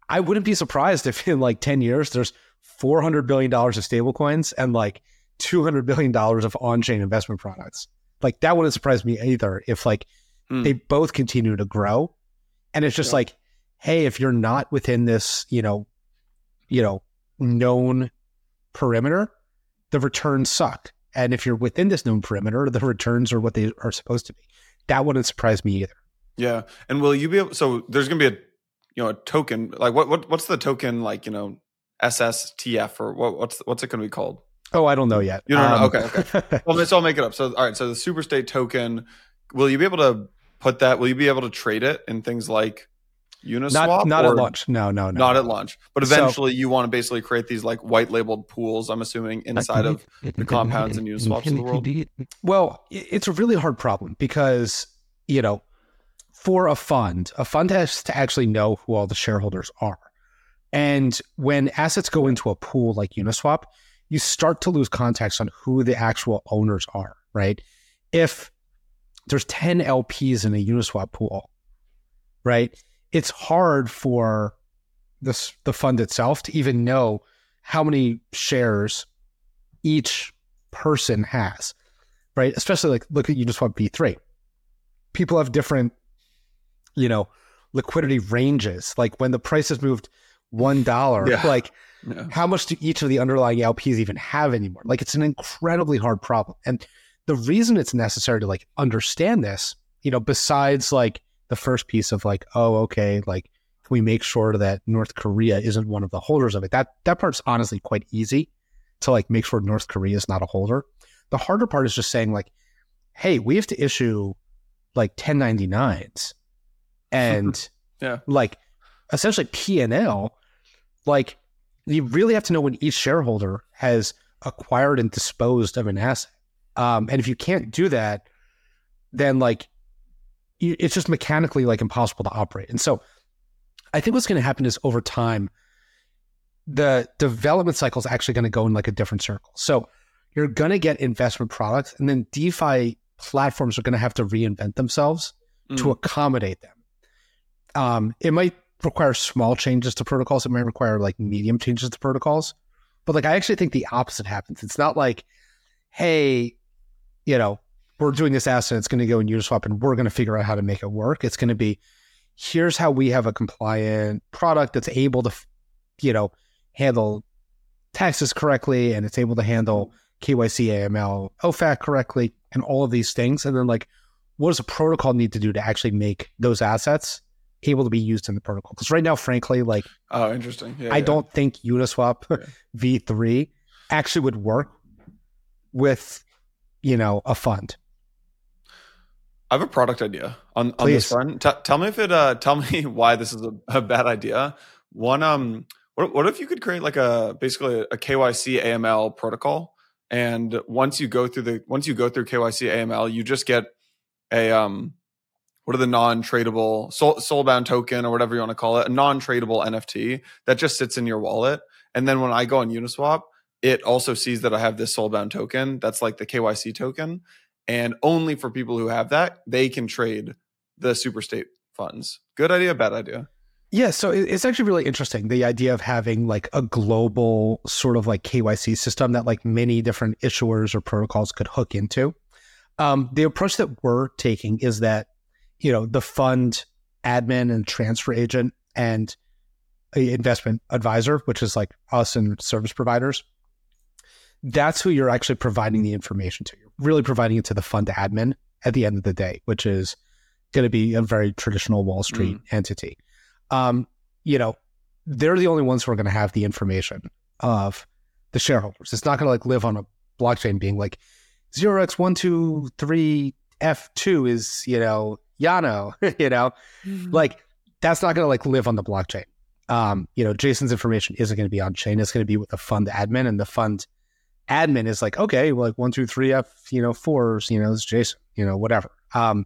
Speaker 2: I wouldn't be surprised if in like 10 years there's $400 billion of stablecoins and like $200 billion of on chain investment products. Like that wouldn't surprise me either if like mm. they both continue to grow. And it's just yeah. like, hey, if you're not within this, you know, you know, known perimeter, the returns suck. And if you're within this known perimeter, the returns are what they are supposed to be. That wouldn't surprise me either.
Speaker 1: Yeah. And will you be able so there's gonna be a you know a token like what what what's the token like, you know, SSTF or what what's what's it gonna be called?
Speaker 2: Oh, I don't know yet.
Speaker 1: You don't um, know? Okay, okay. well, so I'll make it up. So, all right. So the Superstate token, will you be able to put that? Will you be able to trade it in things like Uniswap?
Speaker 2: Not, not at launch. No, no, no.
Speaker 1: Not at launch. But eventually, so, you want to basically create these like white labeled pools. I'm assuming inside of the compounds and Uniswaps of the world.
Speaker 2: Well, it's a really hard problem because you know, for a fund, a fund has to actually know who all the shareholders are. And when assets go into a pool like Uniswap, you start to lose context on who the actual owners are, right? If there's 10 LPs in a Uniswap pool, right? It's hard for this the fund itself to even know how many shares each person has, right? Especially like look at Uniswap V3. People have different, you know, liquidity ranges. Like when the price has moved one dollar, yeah. like yeah. How much do each of the underlying LPs even have anymore? Like it's an incredibly hard problem. And the reason it's necessary to like understand this, you know, besides like the first piece of like, oh, okay, like can we make sure that North Korea isn't one of the holders of it? That that part's honestly quite easy to like make sure North Korea is not a holder. The harder part is just saying like, hey, we have to issue like 1099s and
Speaker 1: yeah.
Speaker 2: like essentially P and L, like you really have to know when each shareholder has acquired and disposed of an asset. Um, and if you can't do that, then like it's just mechanically like impossible to operate. And so I think what's going to happen is over time, the development cycle is actually going to go in like a different circle. So you're going to get investment products, and then DeFi platforms are going to have to reinvent themselves mm. to accommodate them. Um, it might require small changes to protocols. It might require like medium changes to protocols. But like I actually think the opposite happens. It's not like, hey, you know, we're doing this asset, it's going to go in Uniswap and we're going to figure out how to make it work. It's going to be here's how we have a compliant product that's able to, you know, handle taxes correctly and it's able to handle KYC, AML, OFAC correctly, and all of these things. And then like, what does a protocol need to do to actually make those assets able to be used in the protocol. Because right now, frankly, like
Speaker 1: oh, interesting.
Speaker 2: Yeah, I yeah. don't think Uniswap yeah. v3 actually would work with you know a fund.
Speaker 1: I have a product idea on, on this front. T- tell me if it. Uh, tell me why this is a, a, bad idea. One, um, what, what if you could create like a basically a KYC AML protocol, and once you go through the once you go through KYC AML, you just get a um what are the non-tradable soul, soulbound token or whatever you want to call it, a non-tradable NFT that just sits in your wallet. And then when I go on Uniswap, it also sees that I have this soulbound token. That's like the KYC token. And only for people who have that, they can trade the superstate funds. Good idea, bad idea.
Speaker 2: Yeah, so it's actually really interesting the idea of having like a global sort of like KYC system that like many different issuers or protocols could hook into. Um, the approach that we're taking is that you know, the fund admin and transfer agent and investment advisor, which is like us and service providers. That's who you're actually providing the information to. Really providing it to the fund admin at the end of the day, which is going to be a very traditional Wall Street mm. entity. Um, you know, they're the only ones who are going to have the information of the shareholders. It's not going to like live on a blockchain being like zero x one two three f two is you know Yano, you know, mm-hmm. like that's not going to like live on the blockchain. Um, you know, Jason's information isn't going to be on chain. It's going to be with the fund admin, and the fund admin is like, okay, well, like one, two, three, F, you know, fours, you know, it's Jason, you know, whatever. Um,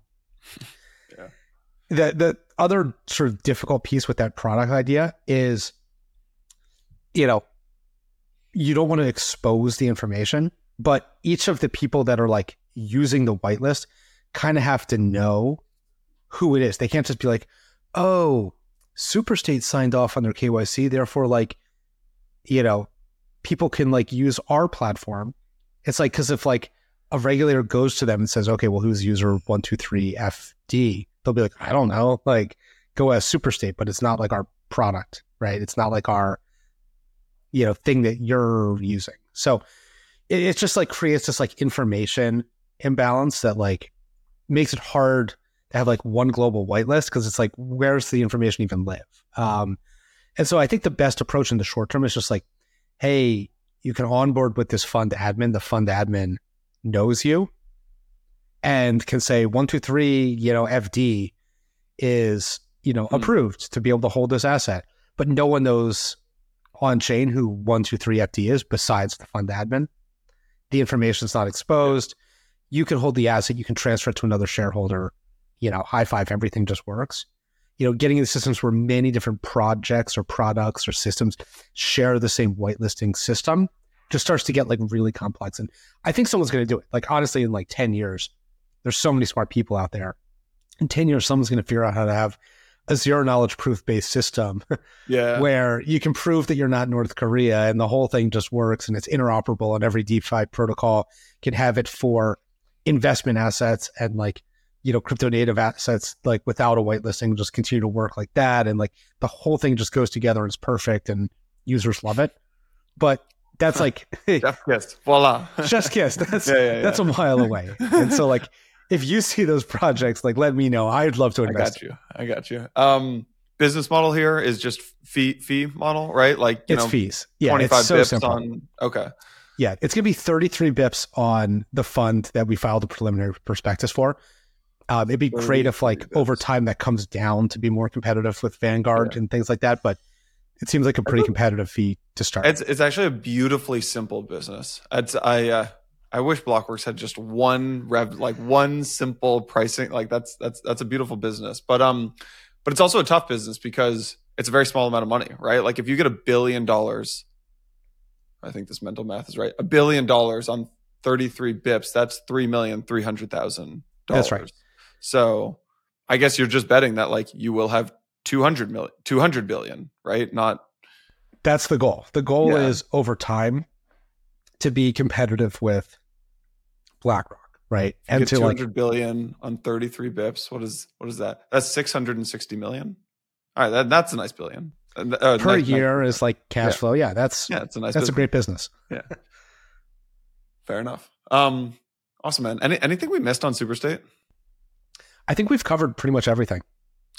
Speaker 2: yeah. The the other sort of difficult piece with that product idea is, you know, you don't want to expose the information, but each of the people that are like using the whitelist kind of have to know who it is. They can't just be like, oh, Superstate signed off on their KYC, therefore, like, you know, people can like use our platform. It's like because if like a regulator goes to them and says, okay, well, who's user one two three FD? They'll be like, I don't know, like go as Superstate, but it's not like our product, right? It's not like our you know thing that you're using. So it, it just like creates this like information imbalance that like makes it hard to have like one global whitelist because it's like where's the information even live? Um, and so I think the best approach in the short term is just like, hey, you can onboard with this fund admin. The fund admin knows you and can say one two three, you know, FD is you know
Speaker 1: Hmm.
Speaker 2: approved to be able to hold this asset, but no one knows on chain who one two three FD is besides the fund admin. The information is not exposed. You can hold the asset. You can transfer it to another shareholder. You know, high five. Everything just works. You know, getting into systems where many different projects or products or systems share the same whitelisting system just starts to get like really complex. And I think someone's going to do it. Like honestly, in like ten years, there's so many smart people out there. In ten years, someone's going to figure out how to have a zero knowledge proof based system
Speaker 1: Yeah.
Speaker 2: where you can prove that you're not North Korea and the whole thing just works and it's interoperable and every DeFi protocol can have it for investment assets and like, you know, crypto native assets, like without a whitelisting, just continue to work like that. And like the whole thing just goes together and it's perfect and users love it. But that's like
Speaker 1: kissed. Voila.
Speaker 2: just kiss. That's
Speaker 1: Yeah, yeah, yeah.
Speaker 2: that's a mile away. And so like if you see those projects, like let me know. I'd love to
Speaker 1: I
Speaker 2: invest.
Speaker 1: got you. I got you. Um, business model here is just fee fee model, right? Like you
Speaker 2: It's
Speaker 1: know,
Speaker 2: fees. Yeah,
Speaker 1: twenty five
Speaker 2: it's so
Speaker 1: bips
Speaker 2: simple.
Speaker 1: on. Okay.
Speaker 2: Yeah, it's going to be 33 bips on the fund that we filed a preliminary prospectus for. Um, it'd be great if, like, over time that comes down to be more competitive with Vanguard
Speaker 1: Yeah.
Speaker 2: and things like that. But it seems like a pretty competitive fee to start.
Speaker 1: It's it's actually a beautifully simple business. It's I uh, I wish Blockworks had just one rev like one simple pricing. Like that's that's that's a beautiful business. But um, but it's also a tough business because it's a very small amount of money, right? Like if you get a billion dollars, I think this mental math is right. A billion dollars on thirty three bips. That's three million three hundred thousand dollars.
Speaker 2: That's right.
Speaker 1: So I guess you're just betting that like you will have 200 million, 200 billion, right? Not
Speaker 2: That's the goal. The goal
Speaker 1: Yeah.
Speaker 2: is over time to be competitive with BlackRock, right? And to
Speaker 1: two
Speaker 2: like,
Speaker 1: hundred billion on 33 bips. What is what is that? That's 660 million. All right, that, that's a nice billion. Uh, uh,
Speaker 2: per
Speaker 1: nice-
Speaker 2: year
Speaker 1: nice-
Speaker 2: is like cash
Speaker 1: Yeah.
Speaker 2: flow. Yeah, that's
Speaker 1: yeah, it's a nice.
Speaker 2: that's a great business. Yeah.
Speaker 1: Fair enough. Um, awesome, man. Any anything we missed on Superstate?
Speaker 2: I think we've covered pretty much everything.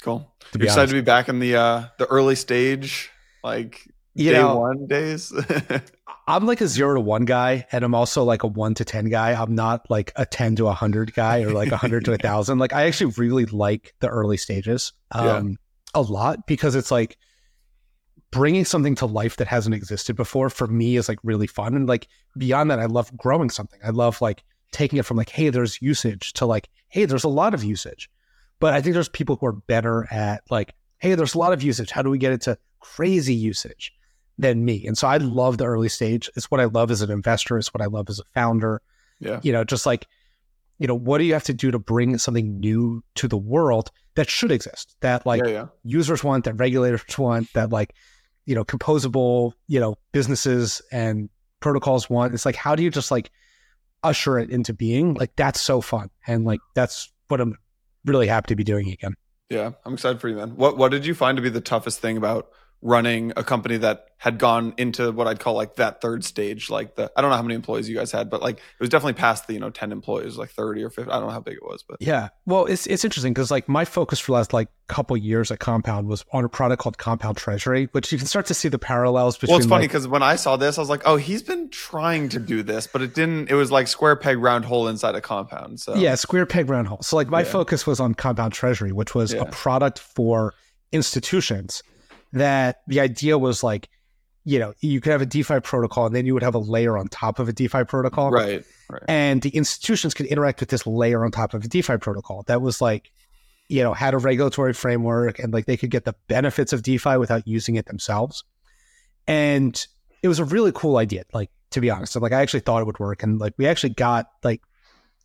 Speaker 1: Cool.
Speaker 2: To
Speaker 1: You're
Speaker 2: be
Speaker 1: excited to be back in the uh the early stage, like
Speaker 2: you
Speaker 1: day
Speaker 2: know,
Speaker 1: one days.
Speaker 2: I'm like a zero to one guy, and I'm also like a one to ten guy. I'm not like a ten to a hundred guy or like a hundred to a thousand. Like I actually really like the early stages um, a lot because it's like bringing something to life that hasn't existed before for me is like really fun. And like beyond that, I love growing something. I love like taking it from like, hey, there's usage to like, hey, there's a lot of usage. But I think there's people who are better at like, hey, there's a lot of usage. How do we get it to crazy usage than me? And so I love the early stage. It's what I love as an investor. It's what I love as a founder.
Speaker 1: yeah.
Speaker 2: You know, just like, you know, what do you have to do to bring something new to the world that should exist? That like
Speaker 1: yeah, yeah.
Speaker 2: users want, that regulators want, that like, you know, composable, you know, businesses and protocols want. It's like, how do you just like usher it into being? Like, that's so fun. And like, that's what I'm really happy to be doing again.
Speaker 1: Yeah, I'm excited for you, man. What what did you find to be the toughest thing about running a company that had gone into what I'd call like that third stage? Like the I don't know how many employees you guys had, but like it was definitely past the you know ten employees, like thirty or fifty. I don't know how big it was, but
Speaker 2: Yeah. Well, it's it's interesting because like my focus for the last like couple years at Compound was on a product called Compound Treasury, which you can start to see the parallels between
Speaker 1: well, it's funny
Speaker 2: like,
Speaker 1: because when I saw this, I was like, oh, he's been trying to do this, but it didn't. It was like square peg round hole inside a compound. So
Speaker 2: Yeah, square peg round hole. So like my
Speaker 1: Yeah.
Speaker 2: focus was on compound treasury, which was
Speaker 1: Yeah.
Speaker 2: a product for institutions that the idea was like, you know, you could have a DeFi protocol and then you would have a layer on top of a DeFi protocol.
Speaker 1: right, right,
Speaker 2: And the institutions could interact with this layer on top of a DeFi protocol that was like, you know, had a regulatory framework and like they could get the benefits of DeFi without using it themselves. And it was a really cool idea. Like to be honest, like I actually thought it would work, and like we actually got like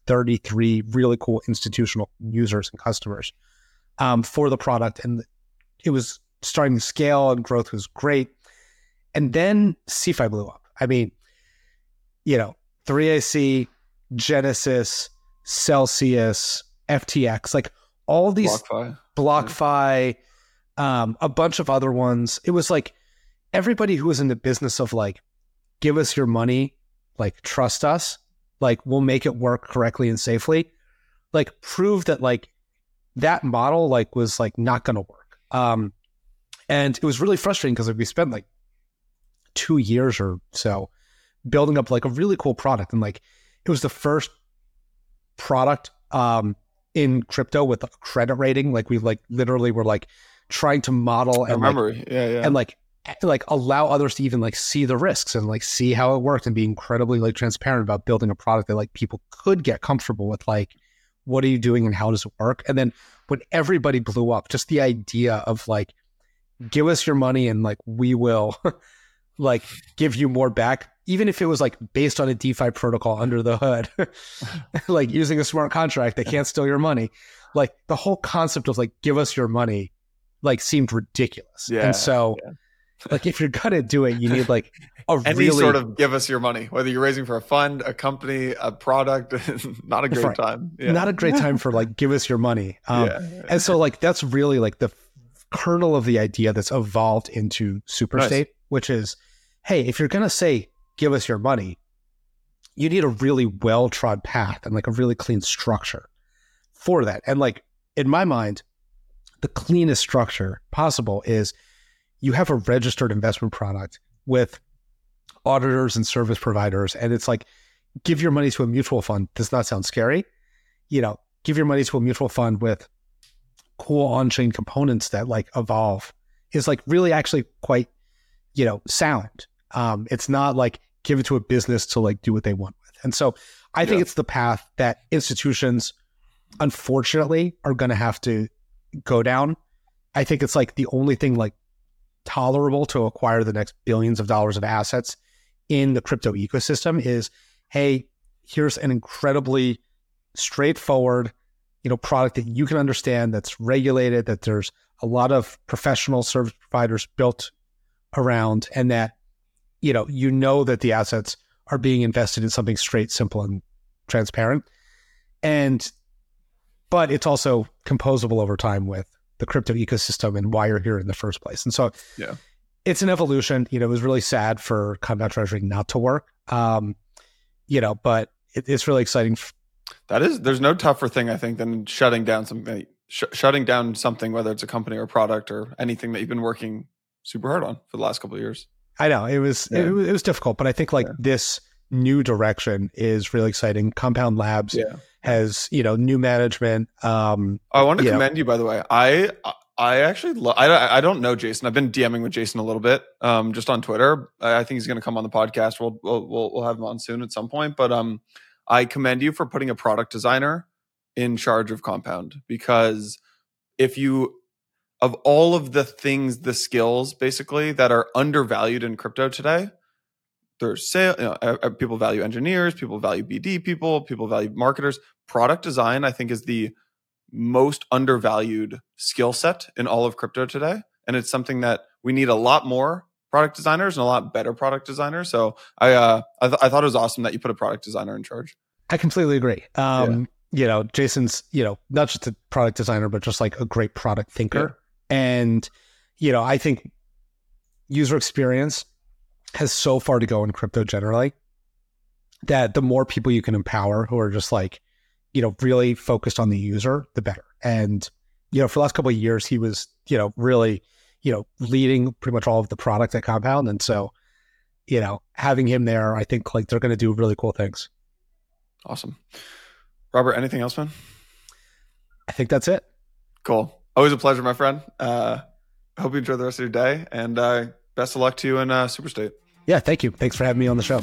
Speaker 2: 33 really cool institutional users and customers um, for the product, and it was starting to scale and growth was great. And then CeFi blew up. I mean, you know, 3AC, Genesis, Celsius, FTX, like all these
Speaker 1: BlockFi,
Speaker 2: BlockFi, um, a bunch of other ones. It was like everybody who was in the business of like, give us your money, like trust us, like we'll make it work correctly and safely, like prove that like that model like was like not going to work. Um, and it was really frustrating because like, we spent like two years or so building up like a really cool product, and like it was the first product um, in crypto with a credit rating. Like we like literally were like trying to model
Speaker 1: I
Speaker 2: and like,
Speaker 1: yeah, yeah.
Speaker 2: and like like allow others to even like see the risks and like see how it worked and be incredibly like transparent about building a product that like people could get comfortable with like what are you doing and how does it work and then when everybody blew up just the idea of like give us your money and like we will like give you more back even if it was like based on a defi protocol under the hood like using a smart contract they can't steal your money like the whole concept of like give us your money like seemed ridiculous
Speaker 1: Yeah,
Speaker 2: and so
Speaker 1: yeah.
Speaker 2: like if you're gonna do it you need like a
Speaker 1: any
Speaker 2: really
Speaker 1: sort of give us your money, whether you're raising for a fund, a company, a product, not a great
Speaker 2: Right.
Speaker 1: time. Yeah.
Speaker 2: not a great time for like give us your money um, and so like that's really like the kernel of the idea that's evolved into superstate
Speaker 1: Nice.
Speaker 2: which is hey if you're gonna say give us your money you need a really well trod path and like a really clean structure for that. And like in my mind the cleanest structure possible is you have a registered investment product with auditors and service providers and it's like give your money to a mutual fund. Does not sound scary. You know give your money to a mutual fund with cool on-chain components that like evolve is like really actually quite you know sound. Um it's not like give it to a business to like do what they want with. And so i think it's the path that institutions unfortunately are going to have to go down. I think it's like the only thing like tolerable to acquire the next billions of dollars of assets in the crypto ecosystem is hey here's an incredibly straightforward you know product that you can understand that's regulated that there's a lot of professional service providers built around and that you know you know that the assets are being invested in something straight simple and transparent. And but it's also composable over time with the crypto ecosystem and why you're here in the first place. And so
Speaker 1: Yeah.
Speaker 2: it's an evolution. You know it was really sad for compound treasury not to work. Um you know but it, it's really exciting f-
Speaker 1: That is, there's no tougher thing I think than shutting down something, sh- shutting down something, whether it's a company or product or anything that you've been working super hard on for the last couple of years.
Speaker 2: I know it was
Speaker 1: Yeah.
Speaker 2: it, was- it was difficult, but I think like
Speaker 1: Yeah.
Speaker 2: this new direction is really exciting. Compound Labs
Speaker 1: Yeah.
Speaker 2: has you know new management. Um,
Speaker 1: I want to
Speaker 2: Yeah.
Speaker 1: commend you, by the way. I I actually lo- I I don't know Jason. I've been DMing with Jason a little bit, um, just on Twitter. I I think he's going to come on the podcast. We'll, we'll we'll we'll have him on soon at some point. But um, I commend you for putting a product designer in charge of Compound because if you of all of the things, the skills basically that are undervalued in crypto today, there's sale. You know, people value engineers, people value BD people, people value marketers. Product design, I think, is the most undervalued skill set in all of crypto today, and it's something that we need a lot more product designers and a lot better product designers. So I uh, I, th- I thought it was awesome that you put a product designer in charge.
Speaker 2: I completely agree. Um, You know, Jason's you know not just a product designer, but just like a great product thinker. And you know, I think user experience has so far to go in crypto generally that the more people you can empower who are just like, you know, really focused on the user, the better. And, you know, for the last couple of years, he was, you know, really, you know, leading pretty much all of the product at Compound. And so, you know, having him there, I think like they're going to do really cool things.
Speaker 1: Awesome, Robert. Anything else, man?
Speaker 2: I think that's it.
Speaker 1: Cool. Always a pleasure, my friend. Uh, hope you enjoy the rest of your day, and uh, best of luck to you in uh, Superstate.
Speaker 2: Yeah. Thank you. Thanks for having me on the show.